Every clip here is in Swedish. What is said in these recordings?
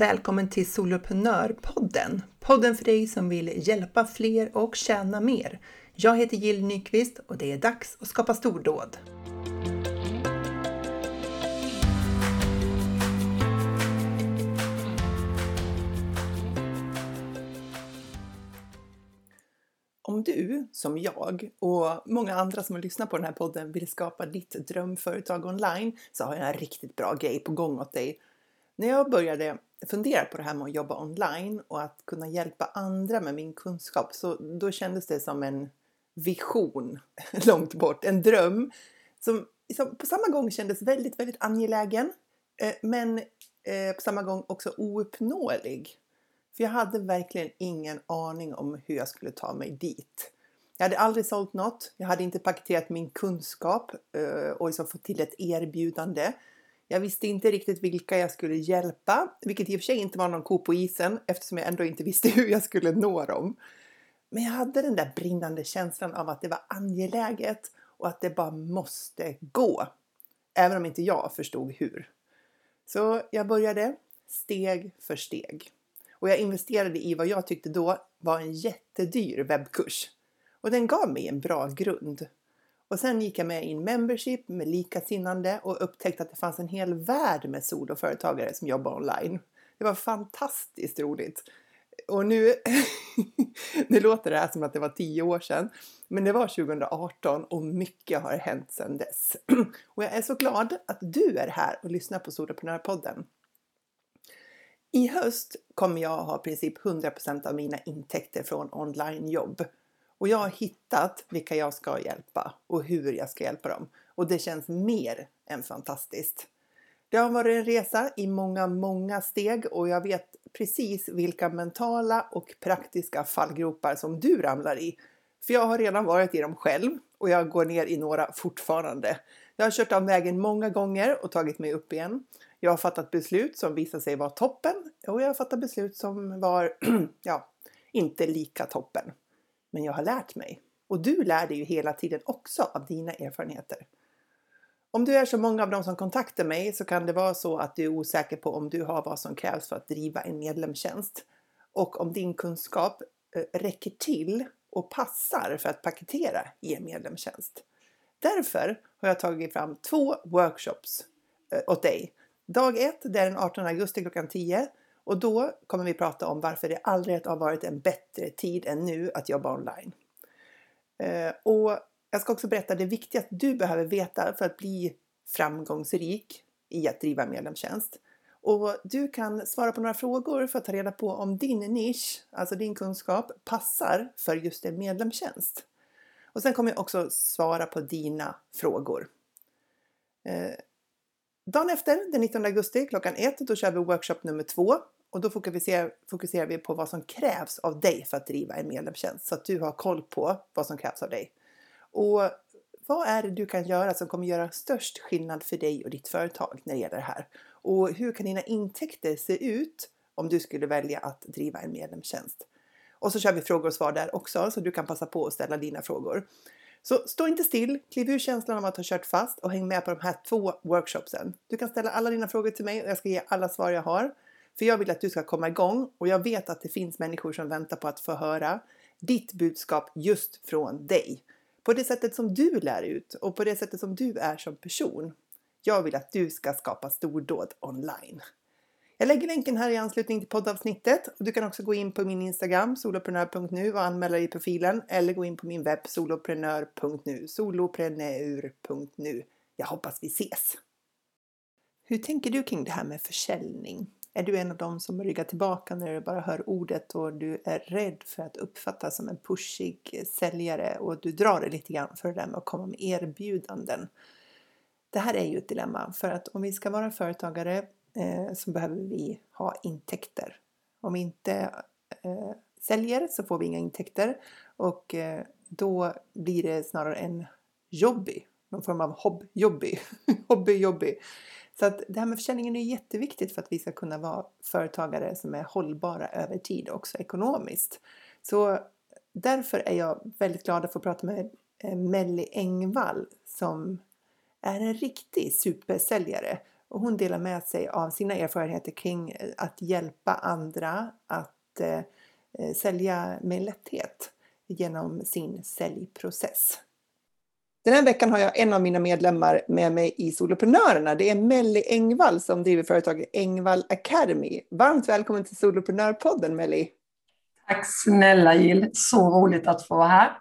Välkommen till Soloprenörpodden! Podden för dig som vill hjälpa fler och tjäna mer. Jag heter Jill Nyqvist och det är dags att skapa stordåd. Om du, som jag och många andra som har lyssnat på den här podden vill skapa ditt drömföretag online så har jag en riktigt bra grej på gång åt dig. När jag började fundera på det här med att jobba online och att kunna hjälpa andra med min kunskap så då kändes det som en vision långt bort, en dröm som, som på samma gång kändes väldigt, väldigt angelägen eh, men eh, på samma gång också ouppnåelig. För jag hade verkligen ingen aning om hur jag skulle ta mig dit. Jag hade aldrig sålt något. Jag hade inte paketerat min kunskap eh, och liksom fått till ett erbjudande. Jag visste inte riktigt vilka jag skulle hjälpa, vilket i och för sig inte var någon ko på isen eftersom jag ändå inte visste hur jag skulle nå dem. Men jag hade den där brinnande känslan av att det var angeläget och att det bara måste gå. Även om inte jag förstod hur. Så jag började steg för steg. Och jag investerade i vad jag tyckte då var en jättedyr webbkurs. Och den gav mig en bra grund. Och sen gick jag med i en membership med likasinnande och upptäckte att det fanns en hel värld med soloföretagare som jobbar online. Det var fantastiskt roligt. Och nu, nu låter det här som att det var tio år sedan, men det var 2018 och mycket har hänt sedan dess. Och jag är så glad att du är här och lyssnar på Soloprenörpodden. I höst kommer jag ha i princip 100% av mina intäkter från onlinejobb. Och jag har hittat vilka jag ska hjälpa och hur jag ska hjälpa dem. Och det känns mer än fantastiskt. Det har varit en resa i många, många steg och jag vet precis vilka mentala och praktiska fallgropar som du ramlar i. För jag har redan varit i dem själv och jag går ner i några fortfarande. Jag har kört av vägen många gånger och tagit mig upp igen. Jag har fattat beslut som visade sig vara toppen och jag har fattat beslut som var, ja, inte lika toppen. Men jag har lärt mig. Och du lär dig ju hela tiden också av dina erfarenheter. Om du är som många av de som kontaktar mig så kan det vara så att du är osäker på om du har vad som krävs för att driva en medlemstjänst och om din kunskap eh, räcker till och passar för att paketera i en medlemstjänst. Därför har jag tagit fram två workshops eh, åt dig. Dag 1, det är den 18 augusti klockan 10 och då kommer vi prata om varför det aldrig har varit en bättre tid än nu att jobba online. Eh, och jag ska också berätta det viktigaste du behöver veta för att bli framgångsrik i att driva medlemstjänst. Och du kan svara på några frågor för att ta reda på om din nisch, alltså din kunskap, passar för just en medlemstjänst. Och sen kommer jag också svara på dina frågor. Eh, dagen efter, den 19 augusti klockan 1, då kör vi workshop nummer 2 och då fokuserar, fokuserar vi på vad som krävs av dig för att driva en medlemstjänst så att du har koll på vad som krävs av dig. Och vad är det du kan göra som kommer göra störst skillnad för dig och ditt företag när det gäller det här? Och hur kan dina intäkter se ut om du skulle välja att driva en medlemstjänst? Och så kör vi frågor och svar där också så du kan passa på att ställa dina frågor. Så stå inte still, kliv ur känslan av att ha kört fast och häng med på de här två workshopsen. Du kan ställa alla dina frågor till mig och jag ska ge alla svar jag har. För jag vill att du ska komma igång och jag vet att det finns människor som väntar på att få höra ditt budskap just från dig. På det sättet som du lär ut och på det sättet som du är som person. Jag vill att du ska skapa stordåd online. Jag lägger länken här i anslutning till poddavsnittet och du kan också gå in på min Instagram soloprenör.nu och anmäla dig i profilen eller gå in på min webb soloprenör.nu solopreneur.nu. Jag hoppas vi ses! Hur tänker du kring det här med försäljning? Är du en av dem som ryggar tillbaka när du bara hör ordet och du är rädd för att uppfattas som en pushig säljare och du drar dig lite grann för det där med att komma med erbjudanden? Det här är ju ett dilemma för att om vi ska vara företagare eh, så behöver vi ha intäkter. Om vi inte eh, säljer så får vi inga intäkter och eh, då blir det snarare en jobbig någon form av hobby, hobby-jobby så att det här med försäljningen är jätteviktigt för att vi ska kunna vara företagare som är hållbara över tid också ekonomiskt. Så därför är jag väldigt glad att få prata med eh, Melly Engvall som är en riktig supersäljare Och hon delar med sig av sina erfarenheter kring eh, att hjälpa andra att eh, eh, sälja med lätthet genom sin säljprocess. Den här veckan har jag en av mina medlemmar med mig i Soloprenörerna. Det är Melly Engvall som driver företaget Engvall Academy. Varmt välkommen till Soloprenörpodden Melly! Tack snälla Jill, så roligt att få vara här.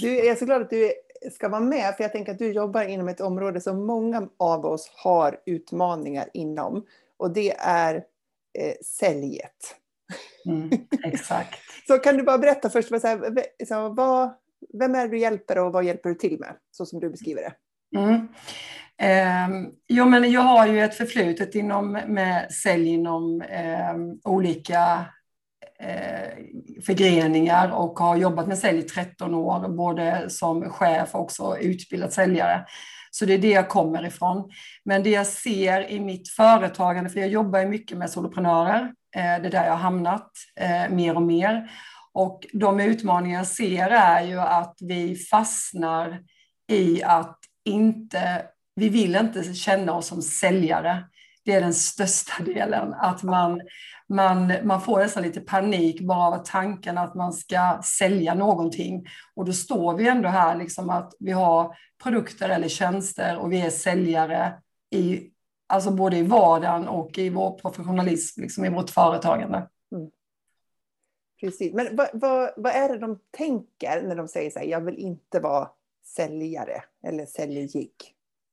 Du, jag är så glad att du ska vara med, för jag tänker att du jobbar inom ett område som många av oss har utmaningar inom. Och det är eh, säljet. Mm, exakt. så kan du bara berätta först, vad, så här, så, vad, vem är det du hjälper och vad hjälper du till med? Så som du beskriver det. Mm. Eh, jo, men jag har ju ett förflutet inom, med sälj inom eh, olika eh, förgreningar och har jobbat med sälj i 13 år, både som chef och också utbildad säljare. Så det är det jag kommer ifrån. Men det jag ser i mitt företagande, för jag jobbar ju mycket med soloprenörer, eh, det är där jag har hamnat eh, mer och mer. Och de utmaningar jag ser är ju att vi fastnar i att inte, vi vill inte känna oss som säljare. Det är den största delen, att man, man, man får nästan lite panik bara av tanken att man ska sälja någonting. Och då står vi ändå här, liksom att vi har produkter eller tjänster och vi är säljare i, alltså både i vardagen och i vår professionalism, liksom i vårt företagande. Mm. Precis, men vad, vad, vad, är det de tänker när de säger så här, jag vill inte vara säljare eller säljig.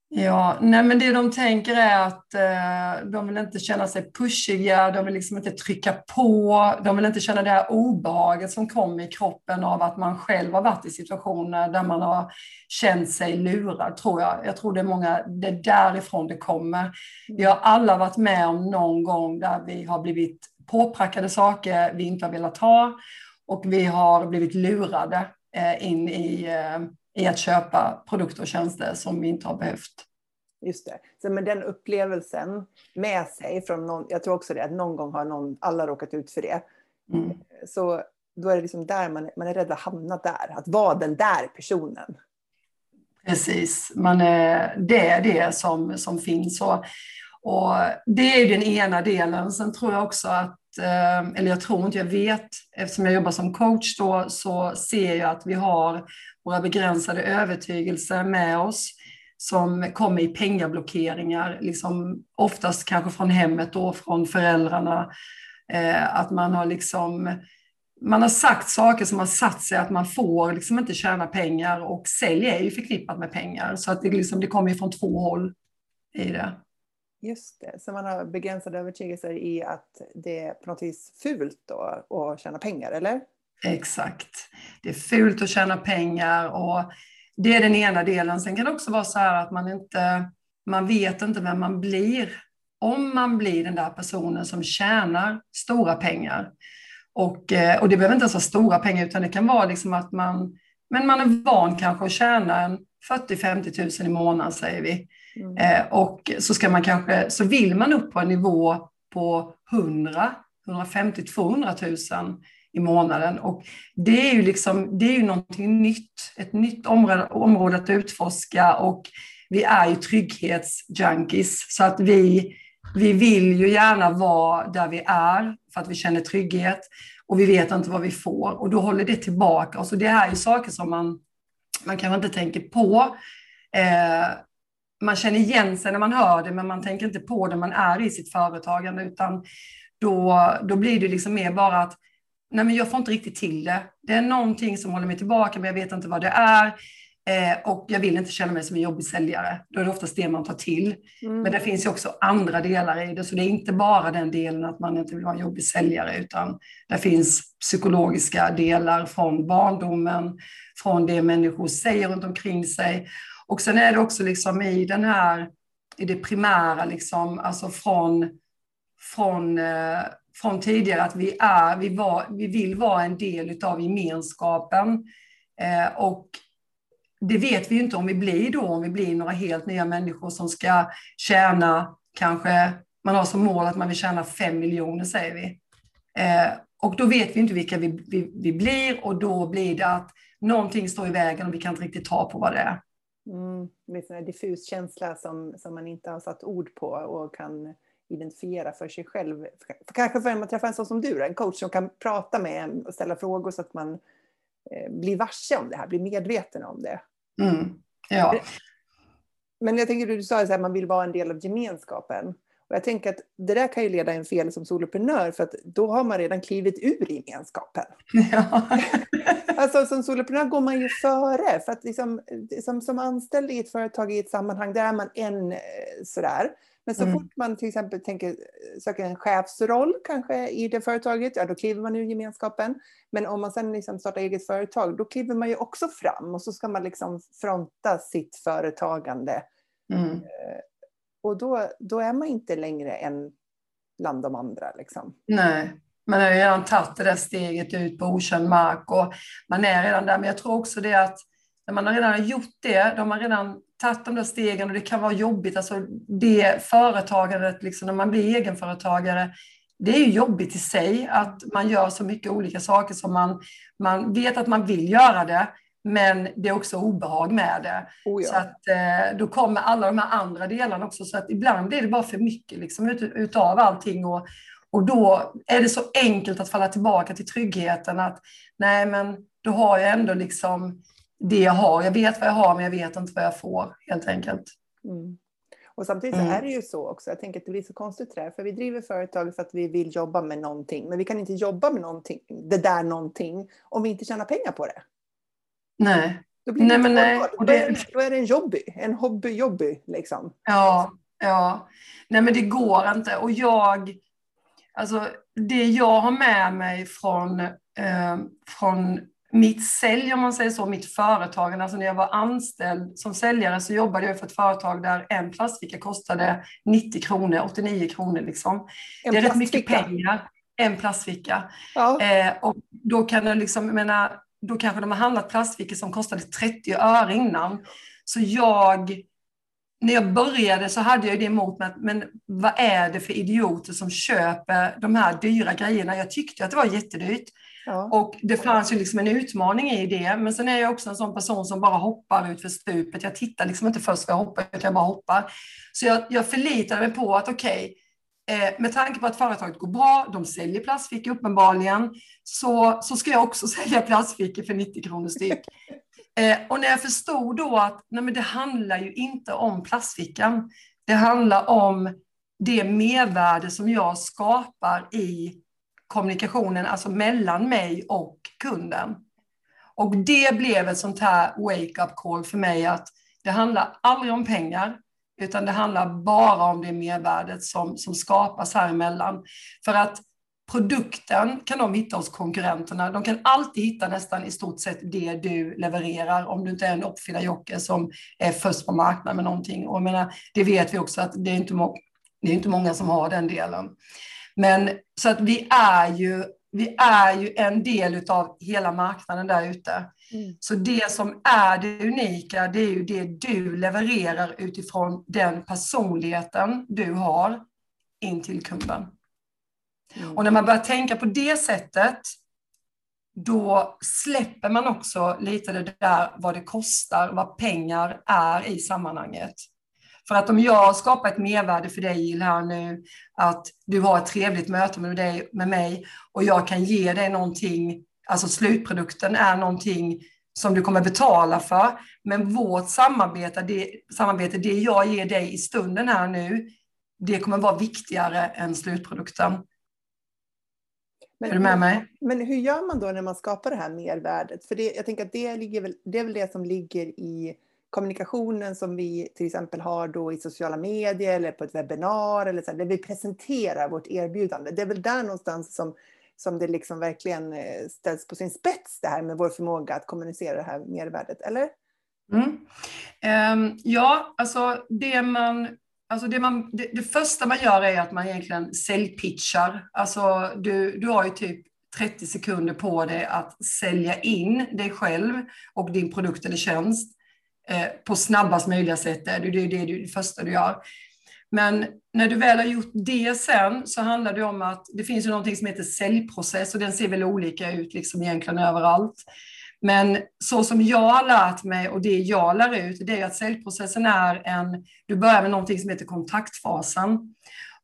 Ja, nej men det de tänker är att eh, de vill inte känna sig pushiga, de vill liksom inte trycka på, de vill inte känna det här obehaget som kommer i kroppen av att man själv har varit i situationer där man har känt sig lurad, tror jag. Jag tror det är många, det är därifrån det kommer. Vi har alla varit med om någon gång där vi har blivit påprackade saker vi inte har velat ha och vi har blivit lurade eh, in i eh, i att köpa produkter och tjänster som vi inte har behövt. Just det. Så med den upplevelsen med sig från någon, jag tror också det, att någon gång har någon, alla råkat ut för det. Mm. Så då är det liksom där man, man är rädd att hamna där, att vara den där personen. Precis, man är, det är det som, som finns. Och, och det är ju den ena delen. Sen tror jag också att, eh, eller jag tror inte, jag vet, eftersom jag jobbar som coach då, så ser jag att vi har våra begränsade övertygelser med oss som kommer i pengablockeringar, liksom oftast kanske från hemmet och från föräldrarna. Eh, att man har liksom man har sagt saker som har satt sig att man får liksom inte tjäna pengar och sälj är ju förknippat med pengar. Så att det, liksom, det kommer från två håll i det. Just det, så man har begränsade övertygelser i att det är på något vis fult då att tjäna pengar, eller? Exakt. Det är fult att tjäna pengar och det är den ena delen. Sen kan det också vara så här att man inte, man vet inte vem man blir om man blir den där personen som tjänar stora pengar. Och, eh, och det behöver inte ens vara stora pengar utan det kan vara liksom att man, men man är van kanske att tjäna 40-50 000 i månaden säger vi. Mm. Eh, och så ska man kanske, så vill man upp på en nivå på 100, 150, 200 000 i månaden. Och det är ju, liksom, det är ju någonting nytt, ett nytt område, område att utforska och vi är ju trygghetsjunkies så att vi, vi vill ju gärna vara där vi är för att vi känner trygghet och vi vet inte vad vi får och då håller det tillbaka oss. Och det här är ju saker som man, man kanske inte tänker på. Eh, man känner igen sig när man hör det, men man tänker inte på det man är i sitt företagande, utan då, då blir det liksom mer bara att nej men jag får inte riktigt till det. Det är någonting som håller mig tillbaka, men jag vet inte vad det är. Eh, och jag vill inte känna mig som en jobbig säljare. Då är det oftast det man tar till. Mm. Men det finns ju också andra delar i det, så det är inte bara den delen att man inte vill vara en jobbig säljare, utan det finns psykologiska delar från barndomen, från det människor säger runt omkring sig. Och sen är det också liksom i den här, i det primära, liksom, alltså från, från eh, från tidigare att vi, är, vi, var, vi vill vara en del av gemenskapen. Eh, och det vet vi ju inte om vi blir då, om vi blir några helt nya människor som ska tjäna kanske, man har som mål att man vill tjäna fem miljoner säger vi. Eh, och då vet vi inte vilka vi, vi, vi, blir och då blir det att någonting står i vägen och vi kan inte riktigt ta på vad det är. Mm, en diffus känsla som, som man inte har satt ord på och kan identifiera för sig själv. Kanske för att man träffar en sån som du, en coach som kan prata med en och ställa frågor så att man eh, blir varse om det här, blir medveten om det. Mm, ja. Men jag tänker, du sa att man vill vara en del av gemenskapen. Och jag tänker att det där kan ju leda en fel som soloprenör för att då har man redan klivit ur gemenskapen. Ja. alltså som soloprenör går man ju före för att liksom, som, som anställd i ett företag i ett sammanhang där är man en eh, sådär. Men så mm. fort man till exempel tänker söka en chefsroll kanske i det företaget, ja då kliver man ur gemenskapen. Men om man sen liksom startar eget företag, då kliver man ju också fram och så ska man liksom fronta sitt företagande. Mm. Och då, då är man inte längre en bland de andra. Liksom. Nej, man har ju redan tagit det där steget ut på okänd mark och man är redan där. Men jag tror också det att när man har redan gjort det, då har man redan tagit de där stegen och det kan vara jobbigt. Alltså det företagandet, liksom, när man blir egenföretagare, det är ju jobbigt i sig att man gör så mycket olika saker som man, man vet att man vill göra det, men det är också obehag med det. Oh ja. Så att eh, då kommer alla de här andra delarna också. Så att ibland är det bara för mycket liksom, ut, utav allting. Och, och då är det så enkelt att falla tillbaka till tryggheten. Att nej, men då har jag ändå liksom det jag har. Jag vet vad jag har, men jag vet inte vad jag får helt enkelt. Mm. Och samtidigt så mm. är det ju så också. Jag tänker att det blir så konstigt där. För vi driver företag för att vi vill jobba med någonting. Men vi kan inte jobba med någonting, det där någonting om vi inte tjänar pengar på det. Nej. Då, blir nej, men nej. Och det... då är det en jobby, en hobby-jobby. Liksom. Ja, ja. Nej men det går inte. Och jag, alltså det jag har med mig från, eh, från mitt sälj, om man säger så, mitt företagande. Alltså när jag var anställd som säljare så jobbade jag för ett företag där en plastficka kostade 90 kronor, 89 kronor. Liksom. En det är rätt mycket pengar. En plastficka. Ja. Eh, och då kan det liksom, jag menar, då kanske de har handlat plastfickor som kostade 30 öre innan. Så jag, när jag började så hade jag det emot mig, men vad är det för idioter som köper de här dyra grejerna? Jag tyckte att det var jättedyrt. Ja. Och det fanns ju liksom en utmaning i det. Men sen är jag också en sån person som bara hoppar ut för stupet. Jag tittar liksom inte först vad jag hoppar, utan jag bara hoppar. Så jag, jag förlitade mig på att okej, okay, Eh, med tanke på att företaget går bra, de säljer plastfickor uppenbarligen, så, så ska jag också sälja plastfickor för 90 kronor styck. Eh, och när jag förstod då att nej men det handlar ju inte om plastfickan, det handlar om det mervärde som jag skapar i kommunikationen, alltså mellan mig och kunden. Och det blev ett sånt här wake-up call för mig att det handlar aldrig om pengar, utan det handlar bara om det mervärdet som, som skapas här emellan. För att produkten kan de hitta hos konkurrenterna. De kan alltid hitta nästan i stort sett det du levererar om du inte är en uppfinnarjocke som är först på marknaden med någonting. Och jag menar, det vet vi också att det är inte, det är inte många som har den delen. Men så att vi är ju, vi är ju en del av hela marknaden där ute. Mm. Så det som är det unika, det är ju det du levererar utifrån den personligheten du har in till kunden. Mm. Och när man börjar tänka på det sättet, då släpper man också lite det där vad det kostar, vad pengar är i sammanhanget. För att om jag skapar ett mervärde för dig Jill här nu, att du har ett trevligt möte med, dig, med mig och jag kan ge dig någonting Alltså slutprodukten är någonting som du kommer betala för. Men vårt samarbete det, samarbete, det jag ger dig i stunden här nu, det kommer vara viktigare än slutprodukten. Men, är du med mig? Men hur gör man då när man skapar det här mervärdet? För det, jag tänker att det, ligger väl, det är väl det som ligger i kommunikationen som vi till exempel har då i sociala medier eller på ett webbinar eller så där vi presenterar vårt erbjudande. Det är väl där någonstans som som det liksom verkligen eh, ställs på sin spets det här med vår förmåga att kommunicera det här mervärdet, eller? Mm. Um, ja, alltså det man Alltså det, man, det, det, första man gör är att man egentligen säljpitchar. Alltså du, du har ju typ 30 sekunder på dig att sälja in dig själv och din produkt eller tjänst Eh, på snabbast möjliga sätt. Det är det, det, det, första du gör. Men när du väl har gjort det sen så handlar det om att det finns ju någonting som heter säljprocess och den ser väl olika ut liksom egentligen överallt. Men så som jag har lärt mig och det jag lär ut, det är att säljprocessen är en, du börjar med någonting som heter kontaktfasen.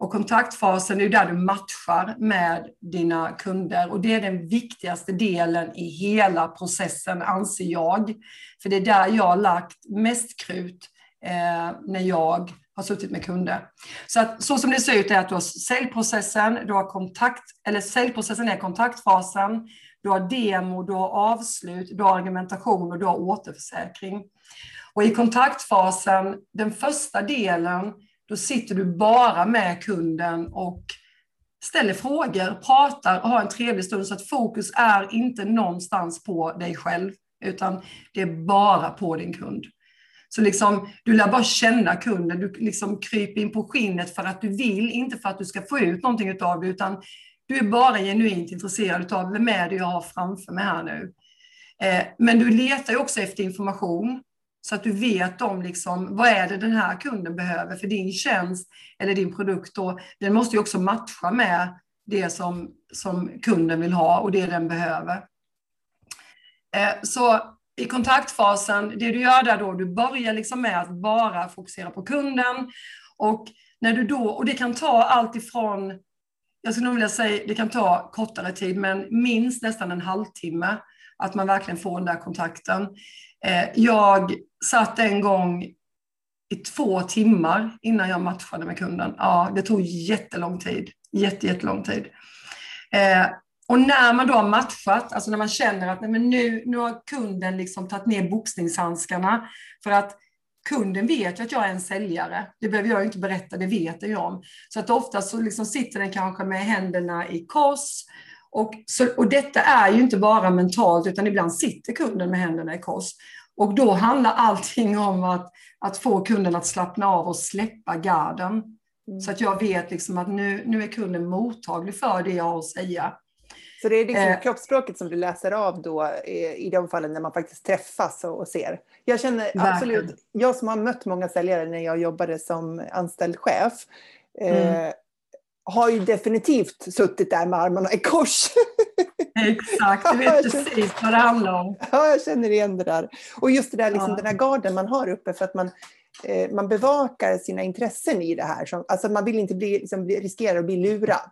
Och kontaktfasen är där du matchar med dina kunder och det är den viktigaste delen i hela processen anser jag. För det är där jag har lagt mest krut eh, när jag har suttit med kunder. Så, att, så som det ser ut är att du har säljprocessen, du har kontakt, eller säljprocessen är kontaktfasen, du har demo, du har avslut, du har argumentation och du har återförsäkring. Och i kontaktfasen, den första delen, då sitter du bara med kunden och ställer frågor, pratar och har en trevlig stund så att fokus är inte någonstans på dig själv, utan det är bara på din kund. Så liksom, du lär bara känna kunden, du liksom kryper in på skinnet för att du vill, inte för att du ska få ut någonting av det, utan du är bara genuint intresserad av vem är det jag har framför mig här nu. Eh, men du letar ju också efter information så att du vet om liksom, vad är det den här kunden behöver för din tjänst eller din produkt. Då, den måste ju också matcha med det som, som kunden vill ha och det den behöver. Eh, så i kontaktfasen, det du gör där då, du börjar liksom med att bara fokusera på kunden. Och, när du då, och det kan ta allt ifrån, jag skulle nog vilja säga, det kan ta kortare tid, men minst nästan en halvtimme att man verkligen får den där kontakten. Eh, jag satt en gång i två timmar innan jag matchade med kunden. Ja, det tog jättelång tid. Jätte, jättelång tid. Eh, och när man då har matchat, alltså när man känner att nej, men nu, nu har kunden liksom tagit ner boxningshandskarna för att kunden vet ju att jag är en säljare. Det behöver jag inte berätta, det vet jag. om. Så att ofta så liksom sitter den kanske med händerna i kors. Och, så, och detta är ju inte bara mentalt, utan ibland sitter kunden med händerna i kors. Och då handlar allting om att, att få kunden att slappna av och släppa garden. Mm. Så att jag vet liksom att nu, nu är kunden mottaglig för det jag har att säga. Så det är liksom eh, kroppsspråket som du läser av då i, i de fallen när man faktiskt träffas och, och ser. Jag känner verkligen. absolut, jag som har mött många säljare när jag jobbade som anställd chef, mm. eh, har ju definitivt suttit där med armarna i kors. Exakt, du vet precis vad det handlar om. Ja, jag känner igen det där. Och just det där, liksom, ja. den här garden man har uppe för att man, eh, man bevakar sina intressen i det här. Som, alltså man vill inte bli, liksom, riskera att bli lurad.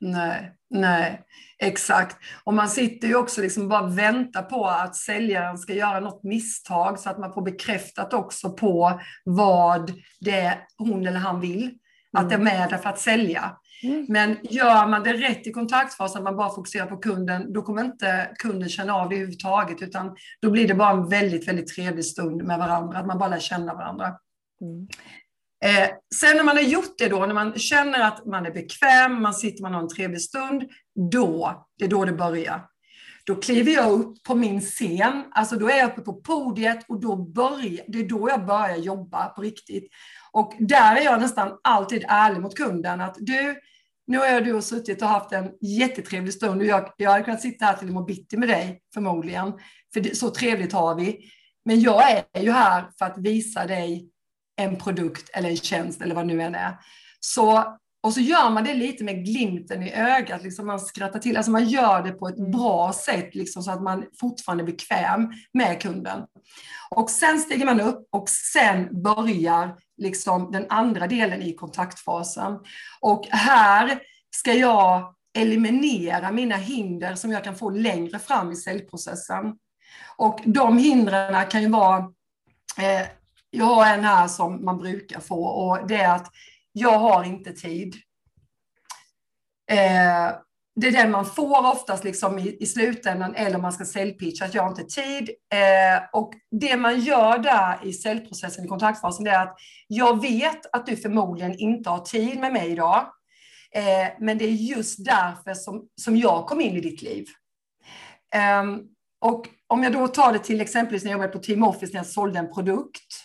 Nej, nej, exakt. Och man sitter ju också liksom bara väntar på att säljaren ska göra något misstag så att man får bekräftat också på vad det hon eller han vill. Mm. Att det är med där för att sälja. Mm. Men gör man det rätt i kontaktfasen, man bara fokuserar på kunden, då kommer inte kunden känna av det överhuvudtaget, utan då blir det bara en väldigt, väldigt trevlig stund med varandra, att man bara lär känna varandra. Mm. Eh, sen när man har gjort det då, när man känner att man är bekväm, man sitter, man har en trevlig stund, då, det är då det börjar. Då kliver jag upp på min scen, alltså då är jag uppe på podiet och då börjar, det är då jag börjar jobba på riktigt. Och där är jag nästan alltid ärlig mot kunden att du, nu har du suttit och haft en jättetrevlig stund och jag, jag hade kunnat sitta här till imorgon bitti med dig förmodligen, för det, så trevligt har vi. Men jag är ju här för att visa dig en produkt eller en tjänst eller vad nu än är. Så, och så gör man det lite med glimten i ögat, liksom man skrattar till, alltså man gör det på ett mm. bra sätt liksom, så att man fortfarande är bekväm med kunden. Och sen stiger man upp och sen börjar liksom den andra delen i kontaktfasen. Och här ska jag eliminera mina hinder som jag kan få längre fram i säljprocessen. Och de hindren kan ju vara eh, jag har en här som man brukar få och det är att jag har inte tid. Eh, det är den man får oftast liksom i, i slutändan eller man ska säljpitcha, att jag har inte tid. Eh, och det man gör där i säljprocessen, i kontaktfasen, det är att jag vet att du förmodligen inte har tid med mig idag. Eh, men det är just därför som, som jag kom in i ditt liv. Eh, och om jag då tar det till exempelvis när jag jobbade på Team Office när jag sålde en produkt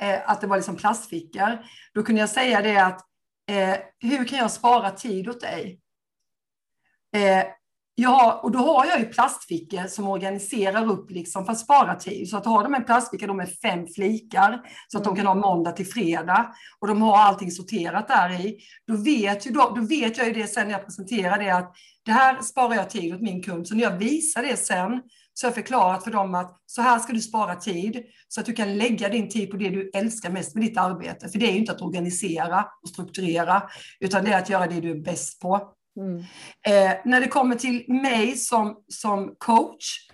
eh, att det var liksom plastfickor, då kunde jag säga det att eh, hur kan jag spara tid åt dig? Eh, jag och då har jag ju plastfickor som organiserar upp liksom för att spara tid. Så att har de en plastficka med fem flikar så att de kan ha måndag till fredag och de har allting sorterat där i. Då vet, ju då, då vet jag ju det sen när jag presenterar det att det här sparar jag tid åt min kund. Så när jag visar det sen så har jag förklarat för dem att så här ska du spara tid så att du kan lägga din tid på det du älskar mest med ditt arbete. För det är ju inte att organisera och strukturera, utan det är att göra det du är bäst på. Mm. Eh, när det kommer till mig som, som coach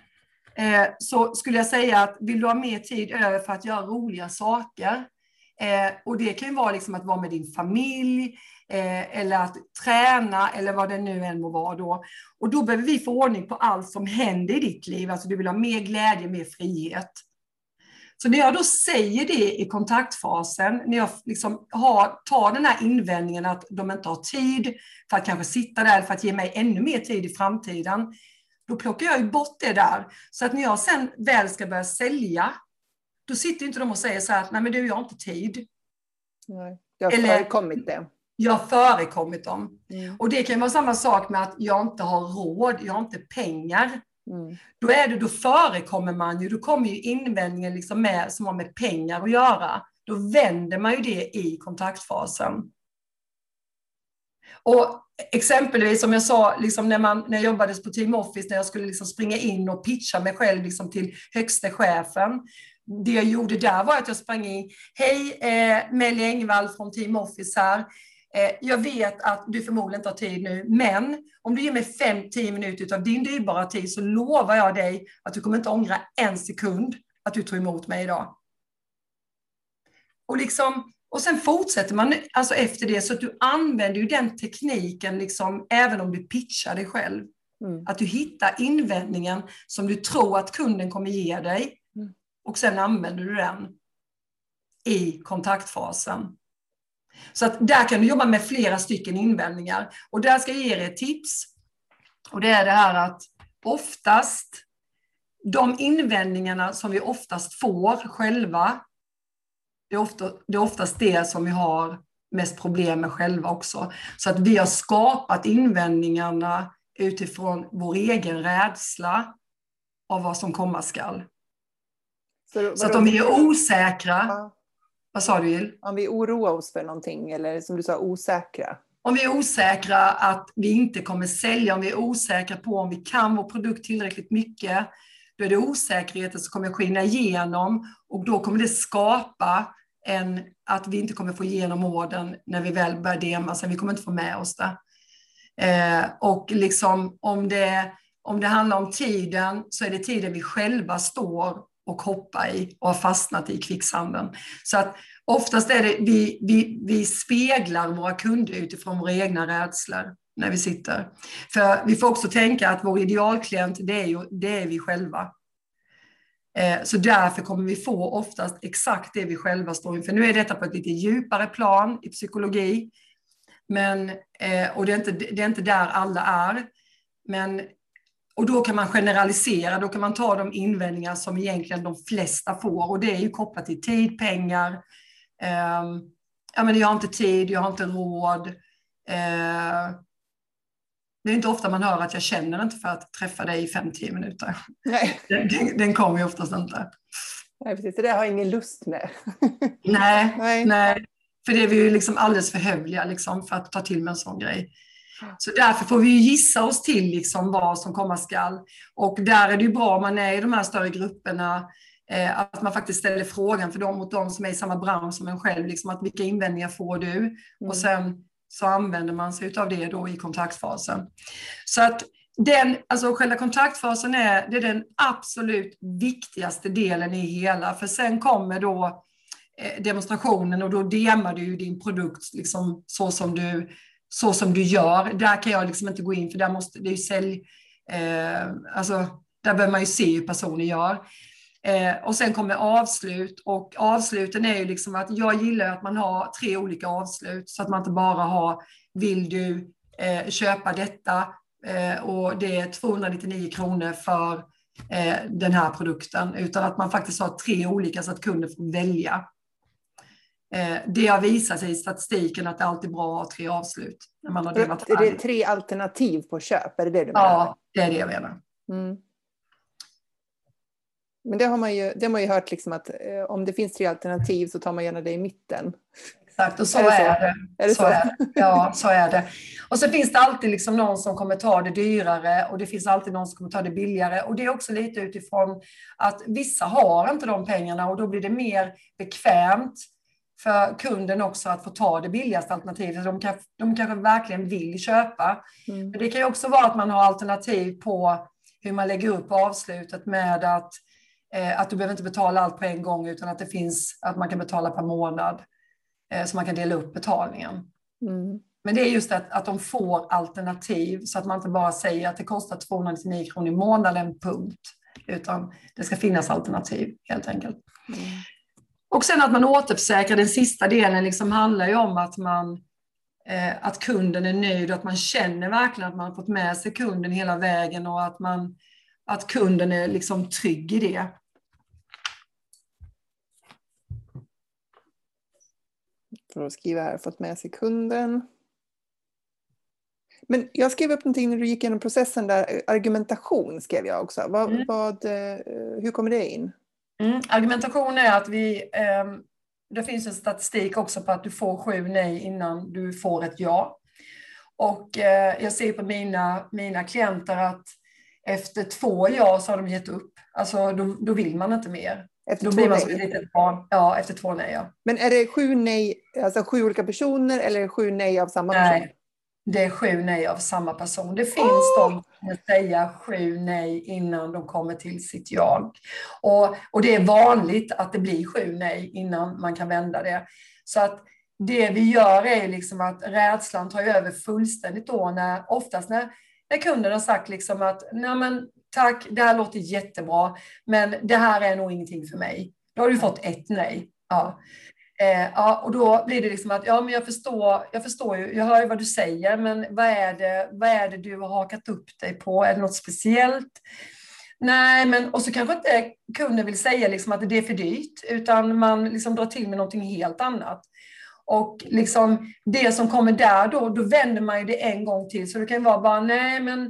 eh, så skulle jag säga att vill du ha mer tid över för att göra roliga saker, eh, och det kan ju vara liksom att vara med din familj, eh, eller att träna eller vad det nu än må vara då. Och då behöver vi få ordning på allt som händer i ditt liv, alltså du vill ha mer glädje, mer frihet. Så när jag då säger det i kontaktfasen, när jag liksom har, tar den här invändningen att de inte har tid för att kanske sitta där för att ge mig ännu mer tid i framtiden, då plockar jag ju bort det där. Så att när jag sen väl ska börja sälja, då sitter inte de och säger så här att nej men du, jag har inte tid. Nej, det har förekommit det. Jag har förekommit dem. Mm. Och det kan vara samma sak med att jag inte har råd, jag har inte pengar. Mm. Då, är det, då förekommer man ju, då kommer ju invändningen liksom med, som har med pengar att göra. Då vänder man ju det i kontaktfasen. Och exempelvis som jag sa, liksom när, man, när jag jobbade på Team Office, när jag skulle liksom springa in och pitcha mig själv liksom till högste chefen. Det jag gjorde där var att jag sprang in, hej eh, Melly Engvall från Team Office här. Eh, jag vet att du förmodligen inte har tid nu, men om du ger mig 5-10 minuter av din dyrbara tid så lovar jag dig att du kommer inte ångra en sekund att du tog emot mig idag. Och, liksom, och sen fortsätter man alltså efter det så att du använder ju den tekniken liksom, även om du pitchar dig själv. Mm. Att du hittar invändningen som du tror att kunden kommer ge dig mm. och sen använder du den i kontaktfasen. Så att där kan du jobba med flera stycken invändningar. Och där ska jag ge er ett tips. Och det är det här att oftast, de invändningarna som vi oftast får själva, det är, ofta, det är oftast det som vi har mest problem med själva också. Så att vi har skapat invändningarna utifrån vår egen rädsla av vad som komma skall. Så, så att vi är osäkra vad sa du Jill? Om vi oroar oss för någonting eller som du sa osäkra. Om vi är osäkra att vi inte kommer sälja, om vi är osäkra på om vi kan vår produkt tillräckligt mycket, då är det osäkerheten som kommer skina igenom och då kommer det skapa en, att vi inte kommer få igenom orden när vi väl börjar dema, sen vi kommer inte få med oss det. Eh, och liksom om det, om det handlar om tiden så är det tiden vi själva står och hoppa i och har fastnat i kvicksanden. Så att oftast är det vi, vi, vi speglar våra kunder utifrån våra egna rädslor när vi sitter. För vi får också tänka att vår idealklient, det är, ju, det är vi själva. Eh, så därför kommer vi få oftast exakt det vi själva står inför. Nu är detta på ett lite djupare plan i psykologi, men, eh, och det är, inte, det är inte där alla är. Men och då kan man generalisera, då kan man ta de invändningar som egentligen de flesta får och det är ju kopplat till tid, pengar. Eh, ja, men jag har inte tid, jag har inte råd. Eh, det är inte ofta man hör att jag känner inte för att träffa dig i 5-10 minuter. Nej. Den, den kommer ju oftast inte. Nej, precis. Det där har jag ingen lust med. nej, nej, nej. För det är vi ju liksom alldeles för hövliga liksom, för att ta till med en sån grej. Så därför får vi gissa oss till liksom vad som komma skall. Och där är det ju bra om man är i de här större grupperna eh, att man faktiskt ställer frågan för dem mot de som är i samma bransch som en själv, liksom att vilka invändningar får du? Mm. Och sen så använder man sig av det då i kontaktfasen. Så att den, alltså själva kontaktfasen är, det är den absolut viktigaste delen i hela, för sen kommer då eh, demonstrationen och då demar du din produkt liksom så som du så som du gör. Där kan jag liksom inte gå in för där måste det är ju sälj, eh, alltså där behöver man ju se hur personen gör. Eh, och sen kommer avslut och avsluten är ju liksom att jag gillar att man har tre olika avslut så att man inte bara har vill du eh, köpa detta eh, och det är 299 kronor för eh, den här produkten utan att man faktiskt har tre olika så att kunden får välja. Eh, det har visat sig i statistiken att det alltid är bra att ha tre avslut. När man har delat är det tre alternativ på köp? Är det det du menar? Ja, det är det jag menar. Mm. Men det har man ju, det har man ju hört liksom att eh, om det finns tre alternativ så tar man gärna det i mitten. Exakt, och så är det. Är det. Är det så? så? Är det. Ja, så är det. Och så finns det alltid liksom någon som kommer ta det dyrare och det finns alltid någon som kommer ta det billigare. Och det är också lite utifrån att vissa har inte de pengarna och då blir det mer bekvämt för kunden också att få ta det billigaste alternativet. De, kan, de kanske verkligen vill köpa. Mm. Men det kan ju också vara att man har alternativ på hur man lägger upp avslutet med att, eh, att du behöver inte betala allt på en gång utan att det finns att man kan betala per månad. Eh, så man kan dela upp betalningen. Mm. Men det är just att, att de får alternativ så att man inte bara säger att det kostar 299 kronor i månaden, punkt. Utan det ska finnas alternativ helt enkelt. Mm. Och sen att man återförsäkrar, den sista delen liksom handlar ju om att man eh, att kunden är nöjd och att man känner verkligen att man har fått med sig kunden hela vägen och att, man, att kunden är liksom trygg i det. För att skriva här, fått med sig kunden. Men jag skrev upp någonting när du gick igenom processen där, argumentation skrev jag också. Vad, mm. vad, eh, hur kommer det in? Mm. Argumentation är att vi, eh, det finns en statistik också på att du får sju nej innan du får ett ja. Och eh, jag ser på mina, mina klienter att efter två ja så har de gett upp. Alltså då, då vill man inte mer. Efter då blir man som ett litet barn. Ja, efter två nej. Ja. Men är det sju nej, alltså sju olika personer eller sju nej av samma nej, person? Det är sju nej av samma person. Det finns oh! de som säga sju nej innan de kommer till sitt jag. Och, och det är vanligt att det blir sju nej innan man kan vända det. Så att det vi gör är liksom att rädslan tar över fullständigt då, när, oftast när, när kunden har sagt liksom att Nej, men, tack, det här låter jättebra, men det här är nog ingenting för mig. Då har du fått ett nej. Ja. Eh, ja, och då blir det liksom att ja, men jag förstår, jag förstår ju, jag hör ju vad du säger, men vad är, det, vad är det du har hakat upp dig på? Är det något speciellt? Nej, men och så kanske inte kunden vill säga liksom att det är för dyrt, utan man liksom drar till med någonting helt annat. Och liksom det som kommer där då, då vänder man ju det en gång till. Så det kan vara bara, nej men,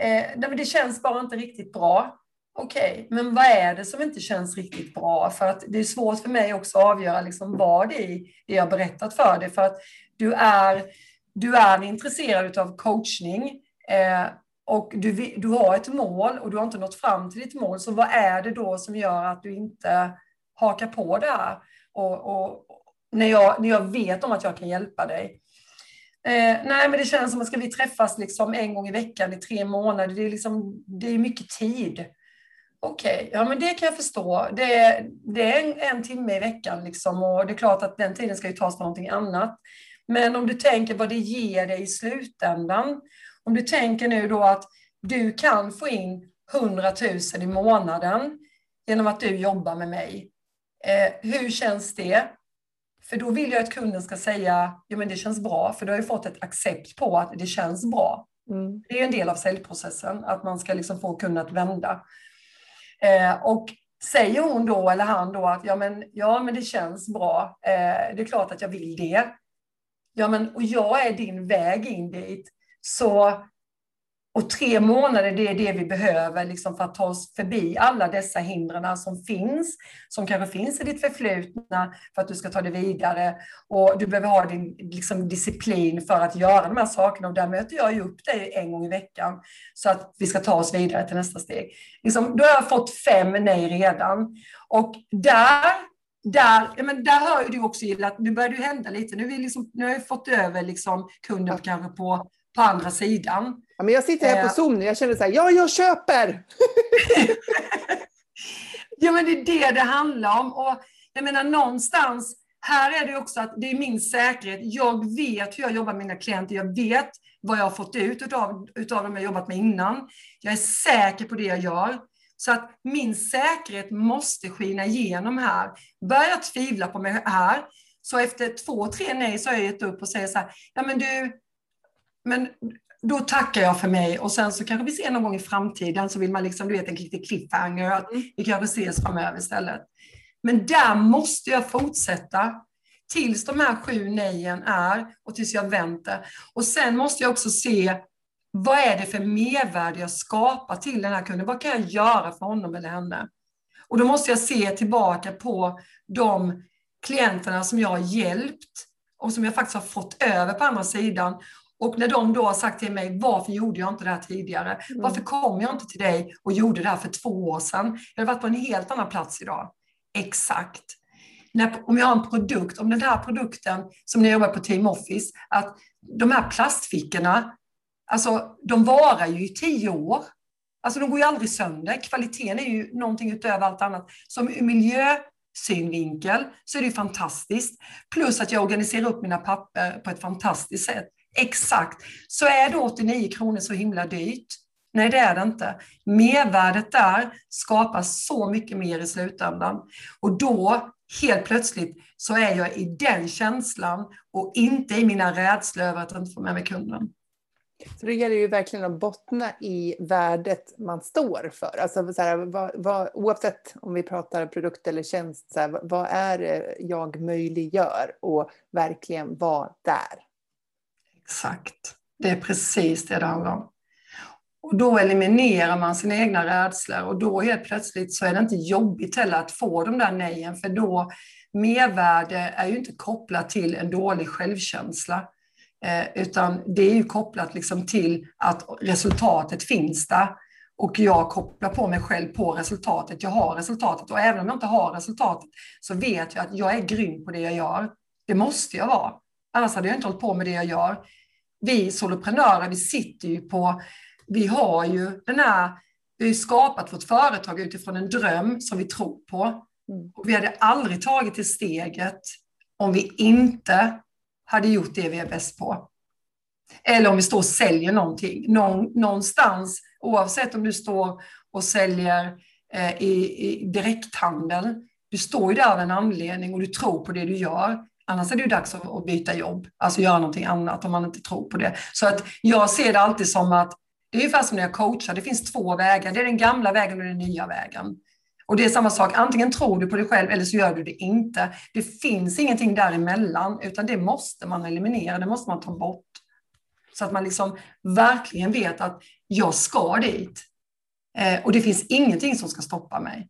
eh, nej, men det känns bara inte riktigt bra. Okej, okay, men vad är det som inte känns riktigt bra? För att det är svårt för mig också att avgöra liksom vad det är det jag berättat för dig. För att du är, du är intresserad av coachning eh, och du, du har ett mål och du har inte nått fram till ditt mål. Så vad är det då som gör att du inte hakar på det här? Och, och när, jag, när jag vet om att jag kan hjälpa dig. Eh, nej, men det känns som att ska vi träffas liksom en gång i veckan i tre månader, det är, liksom, det är mycket tid. Okej, okay, ja men det kan jag förstå. Det, är, det är en, en timme i veckan liksom och det är klart att den tiden ska ju tas på någonting annat. Men om du tänker vad det ger dig i slutändan. Om du tänker nu då att du kan få in 100 000 i månaden genom att du jobbar med mig. Eh, hur känns det? För då vill jag att kunden ska säga, ja men det känns bra, för du har ju fått ett accept på att det känns bra. Mm. Det är en del av säljprocessen, att man ska liksom få kunden att vända. Eh, och säger hon då, eller han då, att ja men, ja, men det känns bra, eh, det är klart att jag vill det. Ja, men och jag är din väg in dit. Så och tre månader, det är det vi behöver liksom för att ta oss förbi alla dessa hindren som finns, som kanske finns i ditt förflutna för att du ska ta det vidare. Och du behöver ha din liksom, disciplin för att göra de här sakerna. Och där möter jag ju upp dig en gång i veckan så att vi ska ta oss vidare till nästa steg. Liksom, då har jag fått fem nej redan. Och där där, men där har du också gillat, nu börjar det hända lite. Nu, vi liksom, nu har jag fått över liksom kunden kanske på, på andra sidan. Ja, men jag sitter här på eh. Zoom nu, jag känner så här, ja, jag köper! ja, men det är det det handlar om. Och jag menar någonstans, här är det också att det är min säkerhet. Jag vet hur jag jobbar med mina klienter, jag vet vad jag har fått ut utav, utav dem jag jobbat med innan. Jag är säker på det jag gör. Så att min säkerhet måste skina igenom här. Börjar jag tvivla på mig här, så efter två, tre nej så har jag gett upp och säger så här, ja men du, men då tackar jag för mig och sen så kanske vi ser någon gång i framtiden så vill man liksom, du vet en liten cliffhanger, att mm. vi kanske ses framöver istället. Men där måste jag fortsätta tills de här sju nejen är och tills jag väntar. Och sen måste jag också se vad är det för mervärde jag skapar till den här kunden? Vad kan jag göra för honom eller henne? Och då måste jag se tillbaka på de klienterna som jag har hjälpt och som jag faktiskt har fått över på andra sidan. Och när de då har sagt till mig, varför gjorde jag inte det här tidigare? Mm. Varför kom jag inte till dig och gjorde det här för två år sedan? Jag hade varit på en helt annan plats idag. Exakt. När, om jag har en produkt, om den här produkten som ni jobbar på Team Office, att de här plastfickorna, alltså de varar ju i tio år. Alltså de går ju aldrig sönder. Kvaliteten är ju någonting utöver allt annat. Som ur miljösynvinkel så är det fantastiskt. Plus att jag organiserar upp mina papper på ett fantastiskt sätt. Exakt. Så är då 89 kronor så himla dyrt? Nej, det är det inte. Mervärdet där skapar så mycket mer i slutändan. Och då, helt plötsligt, så är jag i den känslan och inte i mina rädslor över att inte få med mig kunden. Så det gäller ju verkligen att bottna i värdet man står för. Alltså så här, vad, vad, oavsett om vi pratar produkt eller tjänst, så här, vad är det jag möjliggör och verkligen vara där? Exakt. Det är precis det det handlar om. Och då eliminerar man sina egna rädslor och då helt plötsligt så är det inte jobbigt heller att få de där nejen för då mervärde är ju inte kopplat till en dålig självkänsla eh, utan det är ju kopplat liksom till att resultatet finns där och jag kopplar på mig själv på resultatet. Jag har resultatet och även om jag inte har resultatet så vet jag att jag är grym på det jag gör. Det måste jag vara. Annars hade jag inte hållit på med det jag gör. Vi soloprenörer, vi sitter ju på, vi har ju den här, vi har skapat vårt företag utifrån en dröm som vi tror på. Mm. Och vi hade aldrig tagit det steget om vi inte hade gjort det vi är bäst på. Eller om vi står och säljer någonting. någonstans, oavsett om du står och säljer eh, i, i direkthandel, du står ju där av en anledning och du tror på det du gör. Annars är det ju dags att byta jobb, alltså göra någonting annat om man inte tror på det. Så att jag ser det alltid som att det är ungefär som när jag coachar, det finns två vägar. Det är den gamla vägen och den nya vägen. Och det är samma sak, antingen tror du på dig själv eller så gör du det inte. Det finns ingenting däremellan, utan det måste man eliminera, det måste man ta bort. Så att man liksom verkligen vet att jag ska dit. Eh, och det finns ingenting som ska stoppa mig.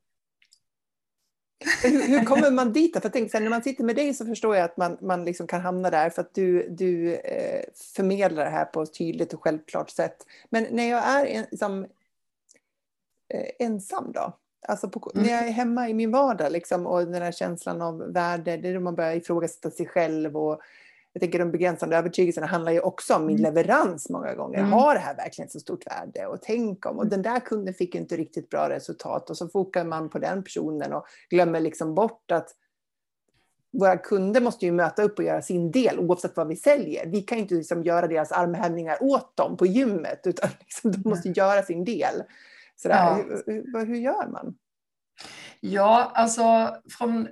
Hur, hur, kommer man dit? För jag tänkte, när man sitter med dig så förstår jag att man, man liksom kan hamna där för att du, du eh, förmedlar det här på ett tydligt och självklart sätt. Men när jag är en, liksom, eh, ensam då? Alltså på, mm. när jag är hemma i min vardag liksom, och den här känslan av värde, det är då man börjar ifrågasätta sig själv och jag tänker de begränsande övertygelserna handlar ju också om min mm. leverans många gånger. Mm. Har det här verkligen så stort värde? Och tänk om, och mm. den där kunden fick inte riktigt bra resultat och så fokar man på den personen och glömmer liksom bort att våra kunder måste ju möta upp och göra sin del oavsett vad vi säljer. Vi kan inte liksom göra deras armhävningar åt dem på gymmet utan liksom de måste göra sin del. Sådär. Ja. Hur, hur, hur gör man? Ja, alltså från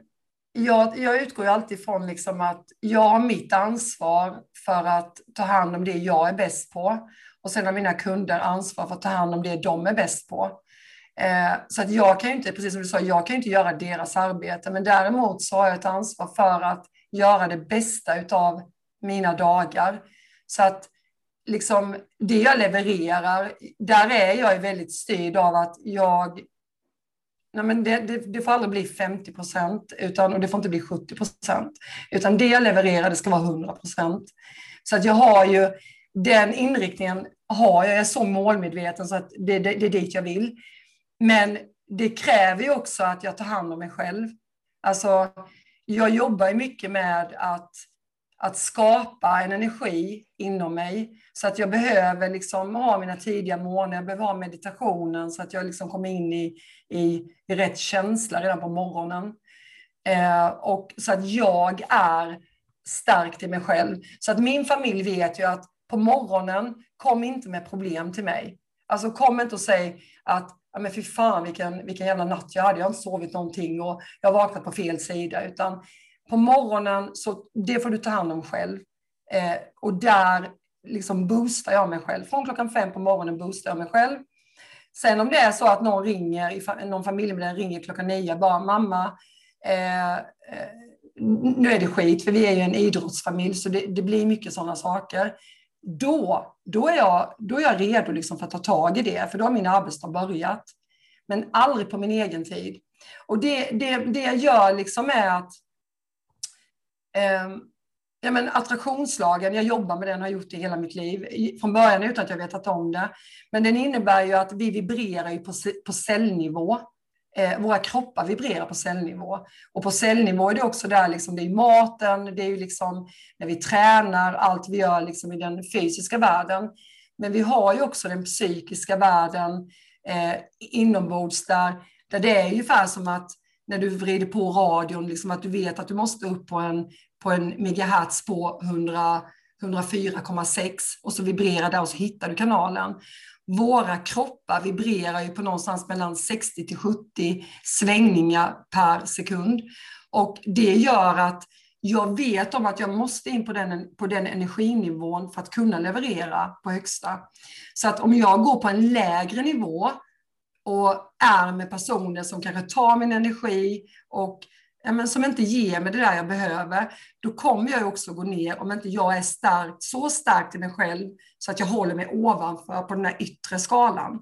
jag, jag utgår ju alltid från liksom att jag har mitt ansvar för att ta hand om det jag är bäst på. Och sen har mina kunder ansvar för att ta hand om det de är bäst på. Eh, så att jag kan ju inte, precis som du sa, jag kan ju inte göra deras arbete, men däremot så har jag ett ansvar för att göra det bästa av mina dagar. Så att liksom det jag levererar, där är jag väldigt styrd av att jag Nej, men det, det, det, får aldrig bli 50 procent och det får inte bli 70 procent. Utan det jag levererar det ska vara 100 procent. Så att jag har ju den inriktningen, har jag, jag är så målmedveten så att det, det, det är dit jag vill. Men det kräver ju också att jag tar hand om mig själv. Alltså, jag jobbar mycket med att att skapa en energi inom mig. Så att jag behöver liksom ha mina tidiga morgnar, jag behöver ha meditationen så att jag liksom kommer in i, i, i rätt känsla redan på morgonen. Eh, och så att jag är stark till mig själv. Så att min familj vet ju att på morgonen, kom inte med problem till mig. Alltså kom inte och säg att ja, men fy fan vilken, vilken jävla natt jag hade, jag har inte sovit någonting och jag har vaknat på fel sida. Utan på morgonen, så det får du ta hand om själv. Eh, och där liksom boostar jag mig själv. Från klockan fem på morgonen boostar jag mig själv. Sen om det är så att någon ringer, någon familjemedlem ringer klockan nio, bara mamma, eh, eh, nu är det skit, för vi är ju en idrottsfamilj, så det, det blir mycket sådana saker. Då, då, är jag, då är jag redo liksom för att ta tag i det, för då har min arbetsdag börjat. Men aldrig på min egen tid. Och det, det, det jag gör liksom är att Ehm, ja, men attraktionslagen, jag jobbar med den, har gjort det hela mitt liv, från början utan att jag vetat om det. Men den innebär ju att vi vibrerar ju på, på cellnivå. Eh, våra kroppar vibrerar på cellnivå. Och på cellnivå är det också där, liksom, det är maten, det är ju liksom när vi tränar, allt vi gör liksom i den fysiska världen. Men vi har ju också den psykiska världen eh, inombords där, där det är ungefär som att när du vrider på radion, liksom att du vet att du måste upp på en, på en megahertz på 104,6 och så vibrerar det och så hittar du kanalen. Våra kroppar vibrerar ju på någonstans mellan 60 till 70 svängningar per sekund. Och det gör att jag vet om att jag måste in på den, på den energinivån för att kunna leverera på högsta. Så att om jag går på en lägre nivå och är med personer som kanske tar min energi och ja, men som inte ger mig det där jag behöver, då kommer jag också gå ner om inte jag är stark, så stark till mig själv så att jag håller mig ovanför på den här yttre skalan.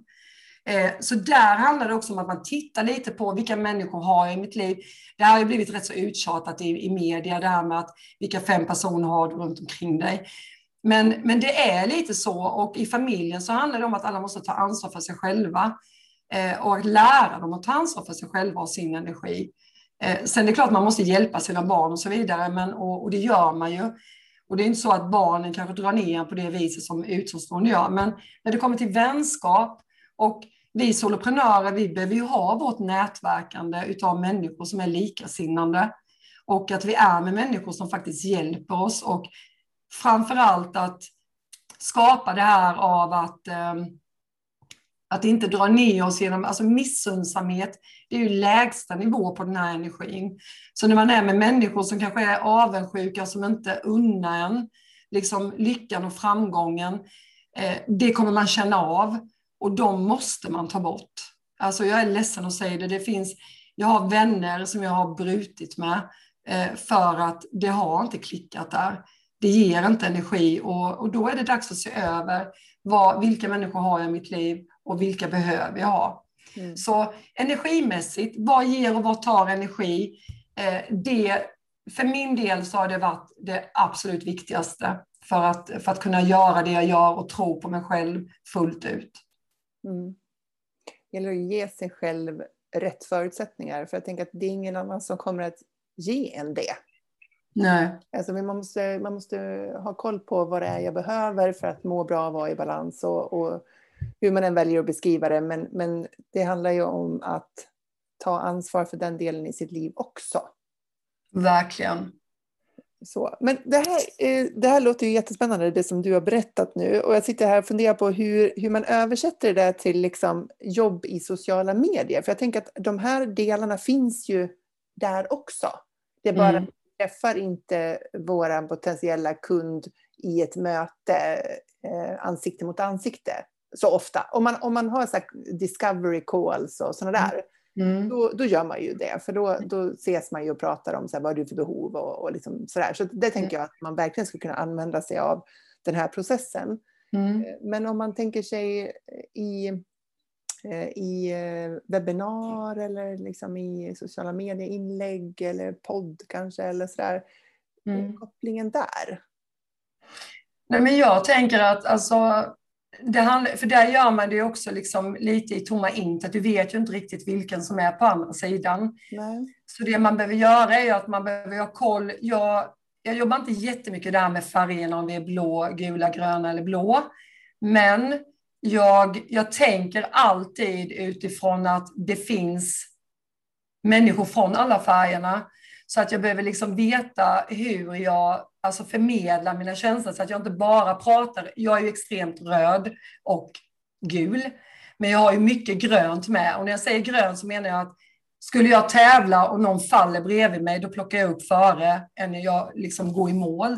Eh, så där handlar det också om att man tittar lite på vilka människor har jag i mitt liv. Det har ju blivit rätt så uttjatat i, i media, det här med att vilka fem personer har du runt omkring dig. Men, men det är lite så och i familjen så handlar det om att alla måste ta ansvar för sig själva eh, och lära dem att ta ansvar för sig själva och sin energi. Eh, sen är det klart man måste hjälpa sina barn och så vidare, men, och, och det gör man ju. Och det är inte så att barnen kanske drar ner på det viset som utomstående gör, men när det kommer till vänskap och vi soloprenörer, vi behöver ju ha vårt nätverkande utav människor som är likasinnande och att vi är med människor som faktiskt hjälper oss och framför allt att skapa det här av att eh, att inte dra ner oss genom, alltså missundsamhet, det är ju lägsta nivå på den här energin. Så när man är med människor som kanske är avundsjuka, som inte unnar en liksom lyckan och framgången, eh, det kommer man känna av och de måste man ta bort. Alltså jag är ledsen att säga det, det finns, jag har vänner som jag har brutit med eh, för att det har inte klickat där. Det ger inte energi och, och då är det dags att se över vad, vilka människor har jag i mitt liv och vilka behöver jag ha. Mm. Så energimässigt, vad ger och vad tar energi? Eh, det, för min del så har det varit det absolut viktigaste för att, för att kunna göra det jag gör och tro på mig själv fullt ut. Mm. Det gäller att ge sig själv rätt förutsättningar, för jag tänker att det är ingen annan som kommer att ge en det. Nej. Alltså man, måste, man måste ha koll på vad det är jag behöver för att må bra och vara i balans. Och, och hur man än väljer att beskriva det. Men, men det handlar ju om att ta ansvar för den delen i sitt liv också. Verkligen. Så. Men det här, eh, det här låter ju jättespännande, det som du har berättat nu. Och jag sitter här och funderar på hur, hur man översätter det till liksom jobb i sociala medier. För jag tänker att de här delarna finns ju där också. Det är bara mm. träffar inte vår potentiella kund i ett möte eh, ansikte mot ansikte så ofta. Om man, om man har så discovery calls och sådana där, mm. då, då gör man ju det. För då, då ses man ju och pratar om så här, vad har du för behov och, och liksom sådär. Så det tänker jag att man verkligen skulle kunna använda sig av den här processen. Mm. Eh, men om man tänker sig i, eh, i eh, webbinar eller liksom i sociala medier-inlägg eller podd kanske eller sådär. Mm. Kopplingen där? Nej, men jag tänker att alltså, det handlar, för där gör man det också liksom lite i tomma intet. Du vet ju inte riktigt vilken som är på andra sidan. Nej. Så det man behöver göra är att man behöver ha koll. Jag, jag jobbar inte jättemycket där med färgerna, om det är blå, gula, gröna eller blå. Men jag, jag tänker alltid utifrån att det finns människor från alla färgerna. Så att jag behöver liksom veta hur jag alltså förmedla mina känslor så att jag inte bara pratar. Jag är ju extremt röd och gul, men jag har ju mycket grönt med. Och när jag säger grönt så menar jag att skulle jag tävla och någon faller bredvid mig, då plockar jag upp före än när jag liksom går i mål.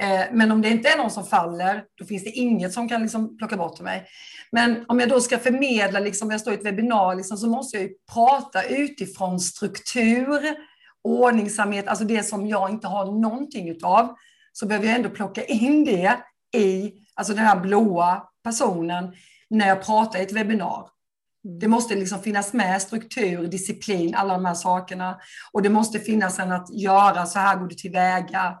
Eh, men om det inte är någon som faller, då finns det inget som kan liksom plocka bort mig. Men om jag då ska förmedla, liksom, jag står i ett webbinar, liksom, så måste jag prata utifrån struktur, ordningsamhet, alltså det som jag inte har någonting utav, så behöver jag ändå plocka in det i, alltså den här blåa personen, när jag pratar i ett webbinar. Mm. Det måste liksom finnas med struktur, disciplin, alla de här sakerna. Och det måste finnas en att göra, så här går du tillväga.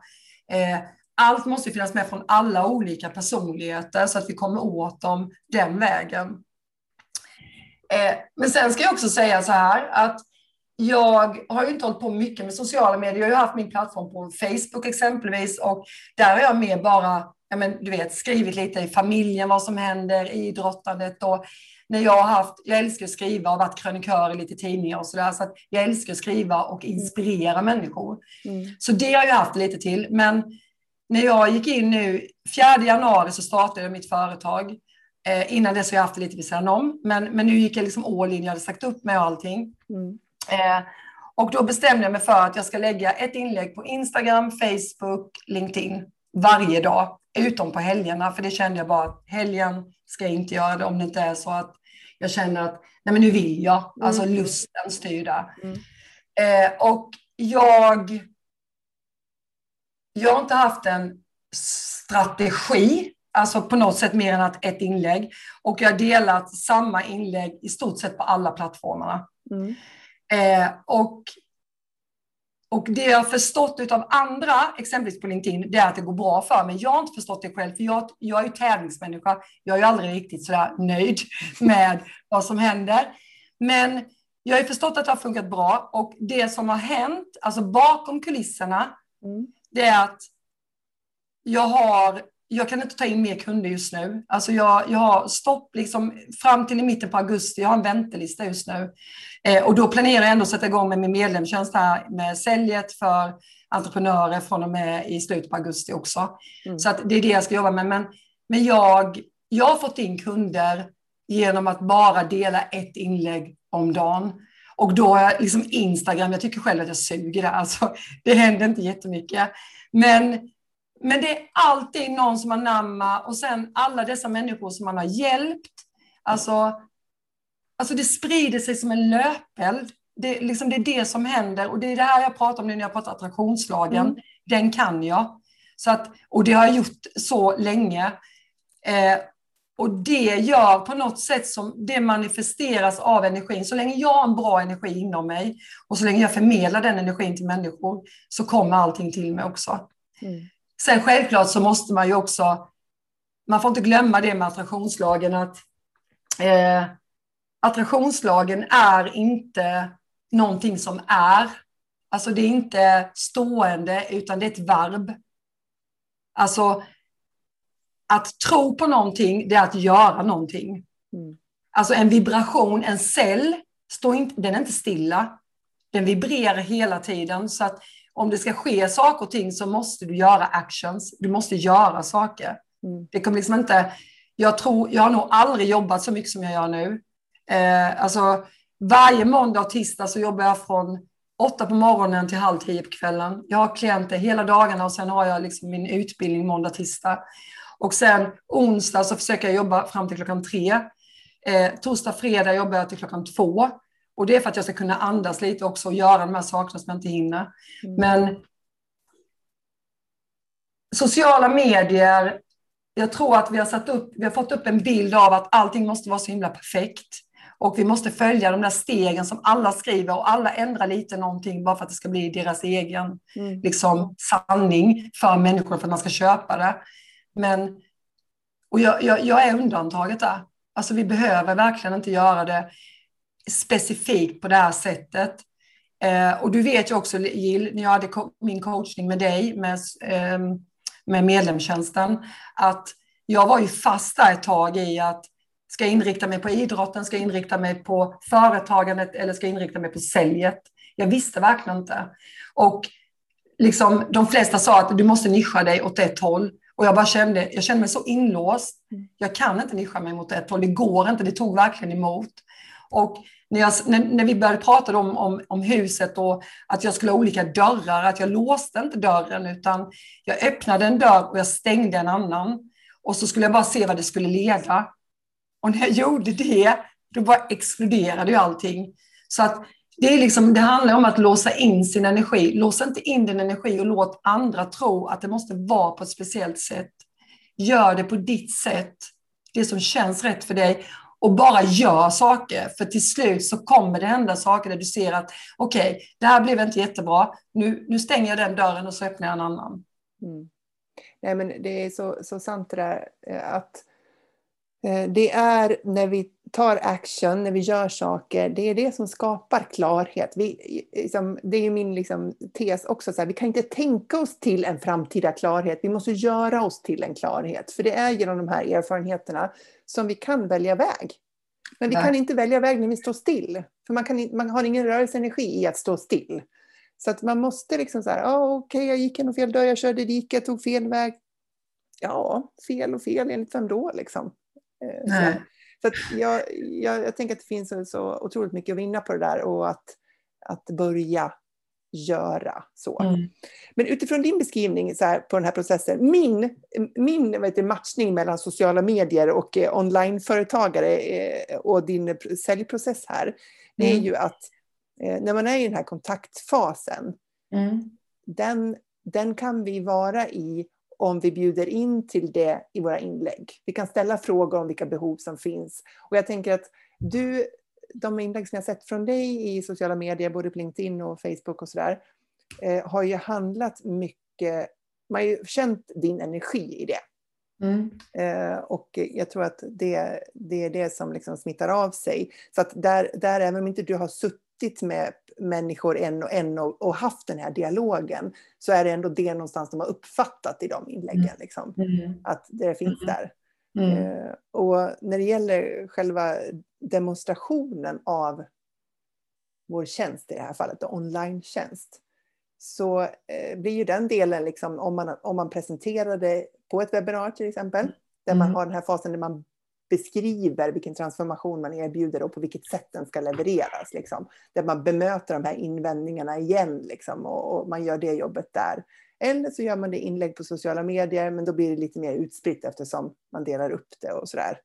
Eh, allt måste finnas med från alla olika personligheter så att vi kommer åt dem den vägen. Eh, men sen ska jag också säga så här att jag har ju inte hållit på mycket med sociala medier. Jag har ju haft min plattform på Facebook exempelvis och där har jag mer bara ja, men, du vet, skrivit lite i familjen, vad som händer, i idrottandet och när jag har haft, jag älskar att skriva och varit krönikör i lite tidningar och sådär, så att jag älskar att skriva och inspirera mm. människor. Mm. Så det har jag haft lite till, men när jag gick in nu, 4 januari så startade jag mitt företag. Eh, innan dess har jag haft det lite vid sidan om, men, men nu gick jag liksom all in, jag hade sagt upp mig och allting. Mm. Eh, och då bestämde jag mig för att jag ska lägga ett inlägg på Instagram, Facebook, LinkedIn varje dag, utom på helgerna, för det kände jag bara att helgen ska jag inte göra det om det inte är så att jag känner att nej men nu vill jag, alltså mm. lusten styr där. Mm. Eh, och jag, jag har inte haft en strategi, alltså på något sätt mer än att ett inlägg. Och jag har delat samma inlägg i stort sett på alla plattformarna. Mm. Eh, och, och det jag har förstått av andra, exempelvis på LinkedIn, det är att det går bra för mig. Jag har inte förstått det själv, för jag, jag är ju tävlingsmänniska. Jag är ju aldrig riktigt sådär nöjd med vad som händer. Men jag har förstått att det har funkat bra och det som har hänt, alltså bakom kulisserna, mm. det är att jag har jag kan inte ta in mer kunder just nu. Alltså jag, jag har stopp liksom fram till i mitten på augusti. Jag har en väntelista just nu. Eh, och då planerar jag ändå att sätta igång med min medlemstjänst här med säljet för entreprenörer från och med i slutet på augusti också. Mm. Så att det är det jag ska jobba med. Men, men jag, jag har fått in kunder genom att bara dela ett inlägg om dagen. Och då är liksom Instagram, jag tycker själv att jag suger där. Alltså, det händer inte jättemycket. Men men det är alltid någon som har namma och sen alla dessa människor som man har hjälpt. Alltså, alltså det sprider sig som en löpeld. Det, liksom det är det som händer och det är det här jag pratar om nu när jag pratar attraktionslagen. Mm. Den kan jag. Så att, och det har jag gjort så länge. Eh, och det gör på något sätt som det manifesteras av energin. Så länge jag har en bra energi inom mig och så länge jag förmedlar den energin till människor så kommer allting till mig också. Mm. Sen självklart så måste man ju också, man får inte glömma det med attraktionslagen att eh, attraktionslagen är inte någonting som är. Alltså det är inte stående utan det är ett verb. Alltså att tro på någonting, det är att göra någonting. Mm. Alltså en vibration, en cell, står inte, den är inte stilla. Den vibrerar hela tiden. Så att om det ska ske saker och ting så måste du göra actions. Du måste göra saker. Mm. Det kommer liksom inte... Jag, tror, jag har nog aldrig jobbat så mycket som jag gör nu. Eh, alltså, varje måndag och tisdag så jobbar jag från åtta på morgonen till halv tio på kvällen. Jag har klienter hela dagarna och sen har jag liksom min utbildning måndag, tisdag. Och sen onsdag så försöker jag jobba fram till klockan tre. Eh, torsdag, fredag jobbar jag till klockan två. Och det är för att jag ska kunna andas lite också och göra de här sakerna som jag inte hinner. Mm. Men sociala medier, jag tror att vi har, satt upp, vi har fått upp en bild av att allting måste vara så himla perfekt. Och vi måste följa de där stegen som alla skriver och alla ändrar lite någonting bara för att det ska bli deras egen mm. liksom, sanning för människor för att man ska köpa det. Men, och jag, jag, jag är undantaget där. Alltså vi behöver verkligen inte göra det specifikt på det här sättet. Eh, och du vet ju också Jill, när jag hade min coachning med dig med, eh, med medlemstjänsten, att jag var ju fast där ett tag i att ska jag inrikta mig på idrotten, ska jag inrikta mig på företagandet eller ska jag inrikta mig på säljet? Jag visste verkligen inte. Och liksom, de flesta sa att du måste nischa dig åt ett håll. Och jag bara kände, jag kände mig så inlåst. Mm. Jag kan inte nischa mig mot ett håll, det går inte, det tog verkligen emot. Och när, jag, när, när, vi började prata om, om, om, huset och att jag skulle ha olika dörrar, att jag låste inte dörren utan jag öppnade en dörr och jag stängde en annan. Och så skulle jag bara se vad det skulle leda. Och när jag gjorde det, då bara exploderade ju allting. Så att det, är liksom, det handlar om att låsa in sin energi. Lås inte in din energi och låt andra tro att det måste vara på ett speciellt sätt. Gör det på ditt sätt, det som känns rätt för dig och bara gör saker. För till slut så kommer det hända saker där du ser att okej, okay, det här blev inte jättebra. Nu, nu stänger jag den dörren och så öppnar jag en annan. Mm. Nej, men det är så, så sant det där eh, att eh, det är när vi tar action, när vi gör saker, det är det som skapar klarhet. Vi, liksom, det är min liksom, tes också, så här, vi kan inte tänka oss till en framtida klarhet, vi måste göra oss till en klarhet. För det är genom de här erfarenheterna som vi kan välja väg. Men vi Nej. kan inte välja väg när vi står still, för man, kan, man har ingen rörelseenergi i att stå still. Så att man måste liksom så här, oh, okej, okay, jag gick genom fel dörr, jag körde i diket, tog fel väg. Ja, fel och fel enligt vem då liksom? Eh, så, så jag, jag, jag, tänker att det finns så otroligt mycket att vinna på det där och att, att börja göra så. Mm. Men utifrån din beskrivning så här, på den här processen, min, min vet du, matchning mellan sociala medier och eh, onlineföretagare eh, och din säljprocess här, mm. det är ju att eh, när man är i den här kontaktfasen, mm. den, den kan vi vara i om vi bjuder in till det i våra inlägg. Vi kan ställa frågor om vilka behov som finns. Och jag tänker att du, de inlägg som jag sett från dig i sociala medier, både på LinkedIn och Facebook och sådär, eh, har ju handlat mycket, man har ju känt din energi i det. Mm. Eh, och jag tror att det, det är det som liksom smittar av sig. Så att där, där, även om inte du har suttit med människor en och en och, och, haft den här dialogen, så är det ändå det någonstans de har uppfattat i de inläggen. Mm. Liksom, mm. Att det finns mm. där. Mm. Eh, och när det gäller själva demonstrationen av vår tjänst i det här fallet, online-tjänst, så eh, blir ju den delen, liksom, om, man, om man presenterar det på ett webbinar till exempel, där man mm. har den här fasen där man beskriver vilken transformation man erbjuder och på vilket sätt den ska levereras. Liksom. Där man bemöter de här invändningarna igen liksom, och, och, man gör det jobbet där. Eller så gör man det inlägg på sociala medier, men då blir det lite mer utspritt eftersom man delar upp det och sådär.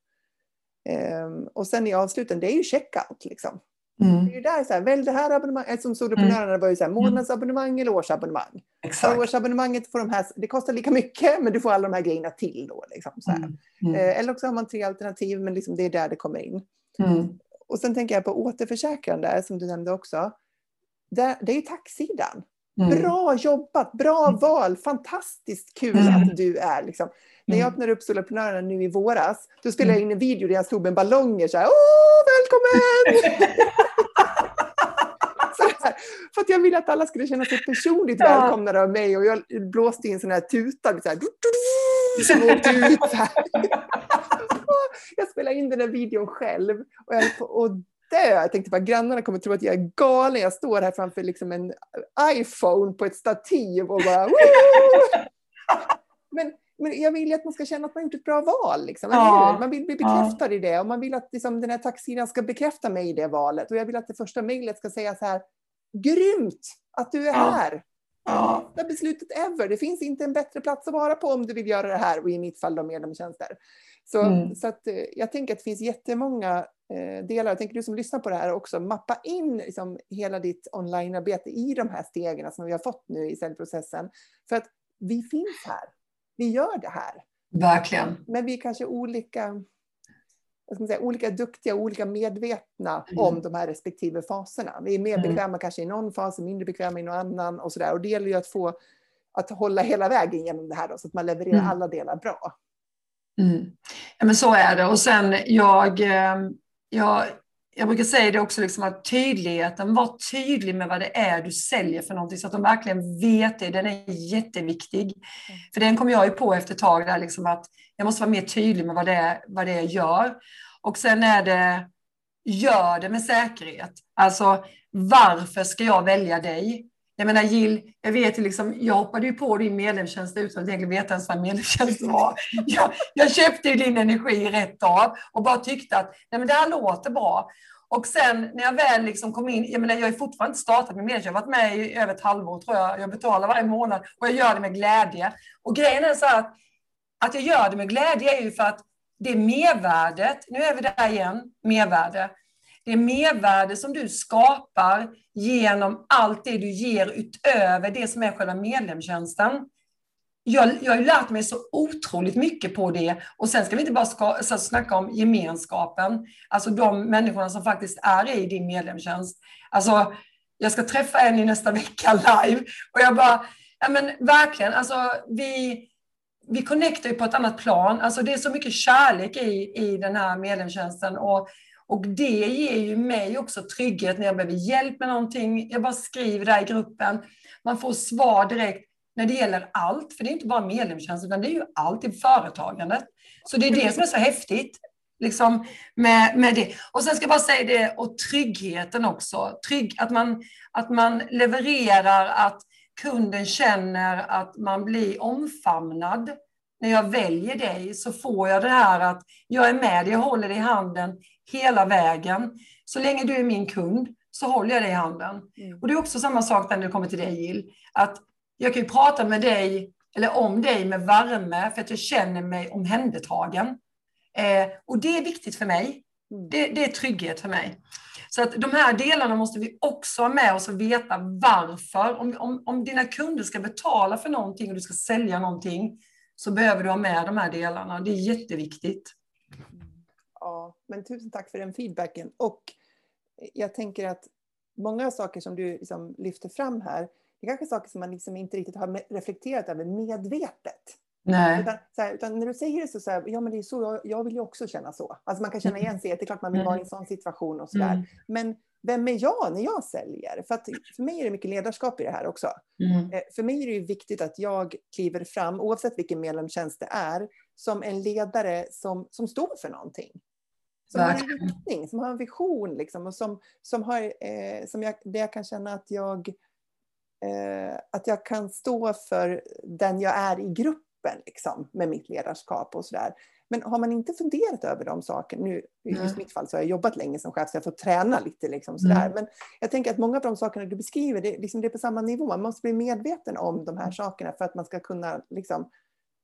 Um, och sen i avsluten, det är ju checkout. Liksom. Mm. Det är ju där, så här, välj det här abonnemanget. Som soloprenörerna mm. var ju så här, mm. månadsabonnemang eller årsabonnemang. Exakt. årsabonnemanget får de här, det kostar lika mycket, men du får alla de här grejerna till. Då, liksom, så mm. Mm. Eh, eller också har man tre alternativ, men liksom, det är där det kommer in. Mm. Och sen tänker jag på återförsäkrande, som du nämnde också. Det, det är ju taxsidan. Mm. Bra jobbat, bra val, fantastiskt kul att du är. Liksom. När jag mm. öppnade upp Soloprenörerna nu i våras, då spelade jag in en video där jag stod med ballonger så här, Åh, välkommen! för att jag ville att alla skulle känna sig personligt ja. välkomnade av mig och jag blåste in sån här tuta, så här, som åkte ut. Här. jag spelade in den där videon själv och jag höll på att dö. Jag tänkte bara grannarna kommer tro att jag är galen. Jag står här framför liksom en iPhone på ett stativ och bara Men men jag vill ju att man ska känna att man gjort ett bra val. Liksom, ja. Man vill bli bekräftad ja. i det och man vill att liksom, den här taxiren ska bekräfta mig i det valet. Och jag vill att det första mejlet ska säga så här, grymt att du är ja. här. Ja. Det beslutet ever. Det finns inte en bättre plats att vara på om du vill göra det här och i mitt fall då medlemstjänster. Så, mm. så att, eh, jag tänker att det finns jättemånga eh, delar. Jag tänker du som lyssnar på det här också, mappa in liksom, hela ditt onlinearbete i de här stegen som vi har fått nu i säljprocessen. För att vi finns här vi gör det här. Verkligen. Men vi är kanske olika, säga, olika duktiga och olika medvetna mm. om de här respektive faserna. Vi är mer mm. bekväma kanske i någon fas, mindre bekväma i någon annan och sådär. Och det gäller ju att få att hålla hela vägen genom det här då, så att man levererar mm. alla delar bra. Mm. Ja, men så är det. Och sen jag, eh, jag jag brukar säga det också, liksom att tydligheten, var tydlig med vad det är du säljer för någonting så att de verkligen vet det. Den är jätteviktig. Mm. För den kom jag ju på efter ett tag, där liksom att jag måste vara mer tydlig med vad det, är, vad det är jag gör. Och sen är det, gör det med säkerhet. Alltså, varför ska jag välja dig? Jag menar Jill, jag vet ju liksom, jag hoppade ju på din medlemstjänst utan att egentligen veta ens vad en medlemstjänst var. Jag, jag köpte ju din energi rätt av och bara tyckte att nej men det här låter bra. Och sen när jag väl liksom kom in, jag menar jag har fortfarande inte startat med medlemstjänst, jag har varit med i över ett halvår tror jag. Jag betalar varje månad och jag gör det med glädje. Och grejen är så att, att jag gör det med glädje är ju för att det är mervärdet, nu är vi där igen, mervärde det mervärde som du skapar genom allt det du ger utöver det som är själva medlemstjänsten. jag, jag har ju lärt mig så otroligt mycket på det. Och sen ska vi inte bara ska, så snacka om gemenskapen, alltså de människorna som faktiskt är i din medlemstjänst. Alltså, jag ska träffa en i nästa vecka live och jag bara, ja men verkligen, alltså vi, vi connectar ju på ett annat plan. Alltså det är så mycket kärlek i, i den här medlemstjänsten och, och det ger ju mig också trygghet när jag behöver hjälp med någonting. Jag bara skriver där i gruppen. Man får svar direkt när det gäller allt, för det är inte bara medlemstjänst, utan det är ju allt i företagandet. Så det är det som är så häftigt liksom, med, med det. Och sen ska jag bara säga det, och tryggheten också. Trygg, att, man, att man levererar, att kunden känner att man blir omfamnad. När jag väljer dig så får jag det här att jag är med, jag håller dig i handen hela vägen. Så länge du är min kund så håller jag dig i handen. Mm. Och det är också samma sak när det kommer till dig Jill. Att jag kan ju prata med dig eller om dig med värme för att jag känner mig omhändertagen. Eh, och det är viktigt för mig. Mm. Det, det, är trygghet för mig. Så att de här delarna måste vi också ha med oss och veta varför. Om, om, om dina kunder ska betala för någonting och du ska sälja någonting så behöver du ha med de här delarna. Det är jätteviktigt. Ja, men tusen tack för den feedbacken. Och jag tänker att många saker som du liksom lyfter fram här det är kanske saker som man liksom inte riktigt har reflekterat över medvetet. Nej. Utan, här, utan när du säger det så, så här, ja men det är så, jag, jag, vill ju också känna så. Alltså man kan känna igen sig, det är klart man vill vara i en sån situation och sådär. Mm. Men vem är jag när jag säljer? För, att, för mig är det mycket ledarskap i det här också. Mm. Eh, för mig är det ju viktigt att jag kliver fram, oavsett vilken medlemstjänst det är, som en ledare som, som står för någonting. Som har en riktning, som har en vision liksom, och som, som, har, eh, som jag, där jag kan känna att jag eh, att jag kan stå för den jag är i gruppen liksom, med mitt ledarskap och sådär. Men har man inte funderat över de sakerna, nu i just mitt fall så har jag jobbat länge som chef så jag får träna lite liksom sådär. Mm. Men jag tänker att många av de sakerna du beskriver, det, liksom, det är på samma nivå. Man måste bli medveten om de här sakerna för att man ska kunna liksom,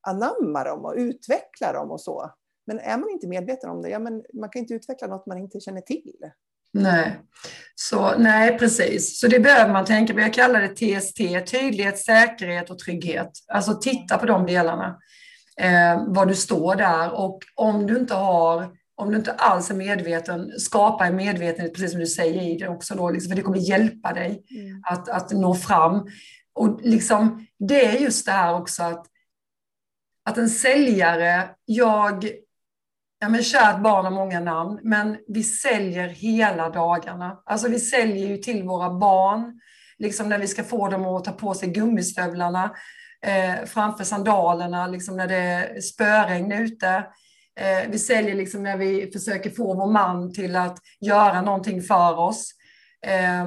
anamma dem och utveckla dem och så. Men är man inte medveten om det, ja, men man kan inte utveckla något man inte känner till. Nej. Så, nej, precis. Så det behöver man tänka på. Jag kallar det TST, tydlighet, säkerhet och trygghet. Alltså titta på de delarna. Eh, var du står där och om du inte har om du inte alls är medveten, skapa en medvetenhet, precis som du säger i det också, då, liksom, för det kommer hjälpa dig mm. att, att nå fram. Och liksom, det är just det här också att, att en säljare, jag Ja, men kärt barn har många namn, men vi säljer hela dagarna. Alltså vi säljer ju till våra barn, liksom när vi ska få dem att ta på sig gummistövlarna eh, framför sandalerna, liksom när det är spöregn ute. Eh, vi säljer liksom när vi försöker få vår man till att göra någonting för oss. Eh,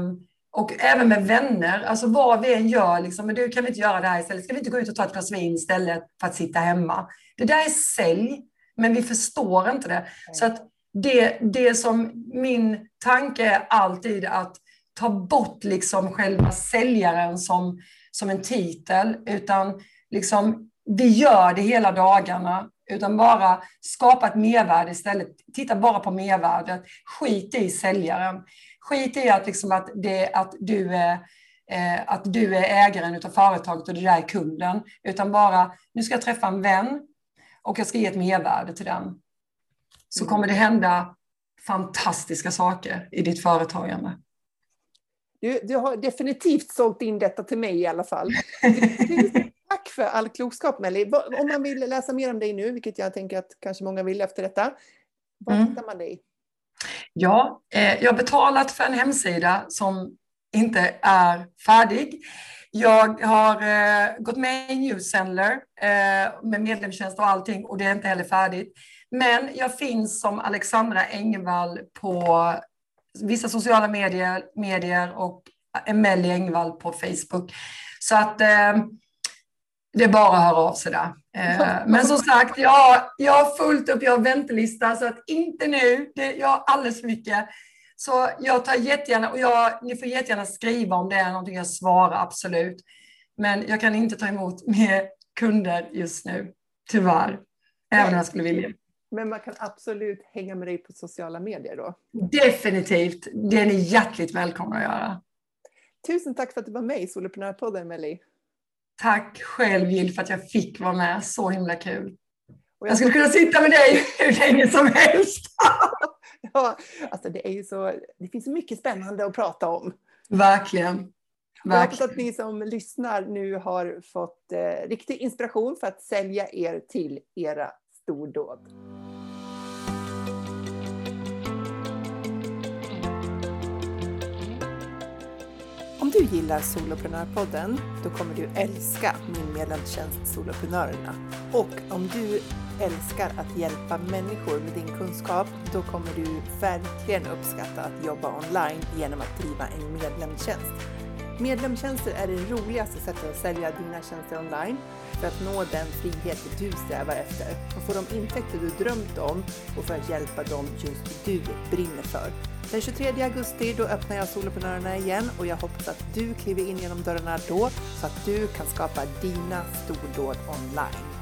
och även med vänner, alltså vad vi än gör, liksom, men du kan vi inte göra det här istället, ska vi inte gå ut och ta ett glas vin istället för att sitta hemma? Det där är sälj. Men vi förstår inte det. Så att det, det som min tanke är alltid att ta bort liksom själva säljaren som, som en titel, utan liksom, vi gör det hela dagarna, utan bara skapa ett mervärde istället. Titta bara på mervärdet. Skit i säljaren. Skit i att, liksom att, det, att, du är, eh, att du är ägaren av företaget och det där är kunden, utan bara nu ska jag träffa en vän, och jag ska ge ett mervärde till den, så mm. kommer det hända fantastiska saker i ditt företagande. Du, du har definitivt sålt in detta till mig i alla fall. Tack för all klokskap Melly. Om man vill läsa mer om dig nu, vilket jag tänker att kanske många vill efter detta, var mm. hittar man dig? Ja, eh, jag har betalat för en hemsida som inte är färdig. Jag har eh, gått med i Newsendler eh, med medlemstjänst och allting och det är inte heller färdigt. Men jag finns som Alexandra Engvall på vissa sociala medier, medier och Emelie Engvall på Facebook. Så att eh, det är bara att höra av sig där. Eh, men som sagt, jag, jag har fullt upp, jag har väntelista, så att inte nu. Det, jag har alldeles för mycket. Så jag tar jättegärna, och jag, ni får jättegärna skriva om det är någonting jag svarar, absolut. Men jag kan inte ta emot mer kunder just nu, tyvärr. Även om jag skulle vilja. Men man kan absolut hänga med dig på sociala medier då? Definitivt. Det är ni hjärtligt välkomna att göra. Tusen tack för att du var med i Soloprenörpodden, Melly. Tack själv Jill för att jag fick vara med. Så himla kul. Jag skulle kunna sitta med dig hur länge som helst. ja, alltså det, är ju så, det finns så mycket spännande att prata om. Verkligen. Jag hoppas att ni som lyssnar nu har fått eh, riktig inspiration för att sälja er till era stordåd. Om du gillar Soloprenörpodden, då kommer du älska min medlemstjänst Soloprenörerna. Och om du älskar att hjälpa människor med din kunskap, då kommer du verkligen uppskatta att jobba online genom att driva en medlemstjänst. Medlemstjänster är det roligaste sättet att sälja dina tjänster online för att nå den frihet du strävar efter och få de intäkter du drömt om och för att hjälpa dem just du brinner för. Den 23 augusti då öppnar jag Soloprenörerna igen och jag hoppas att du kliver in genom dörrarna då så att du kan skapa dina stordåd online.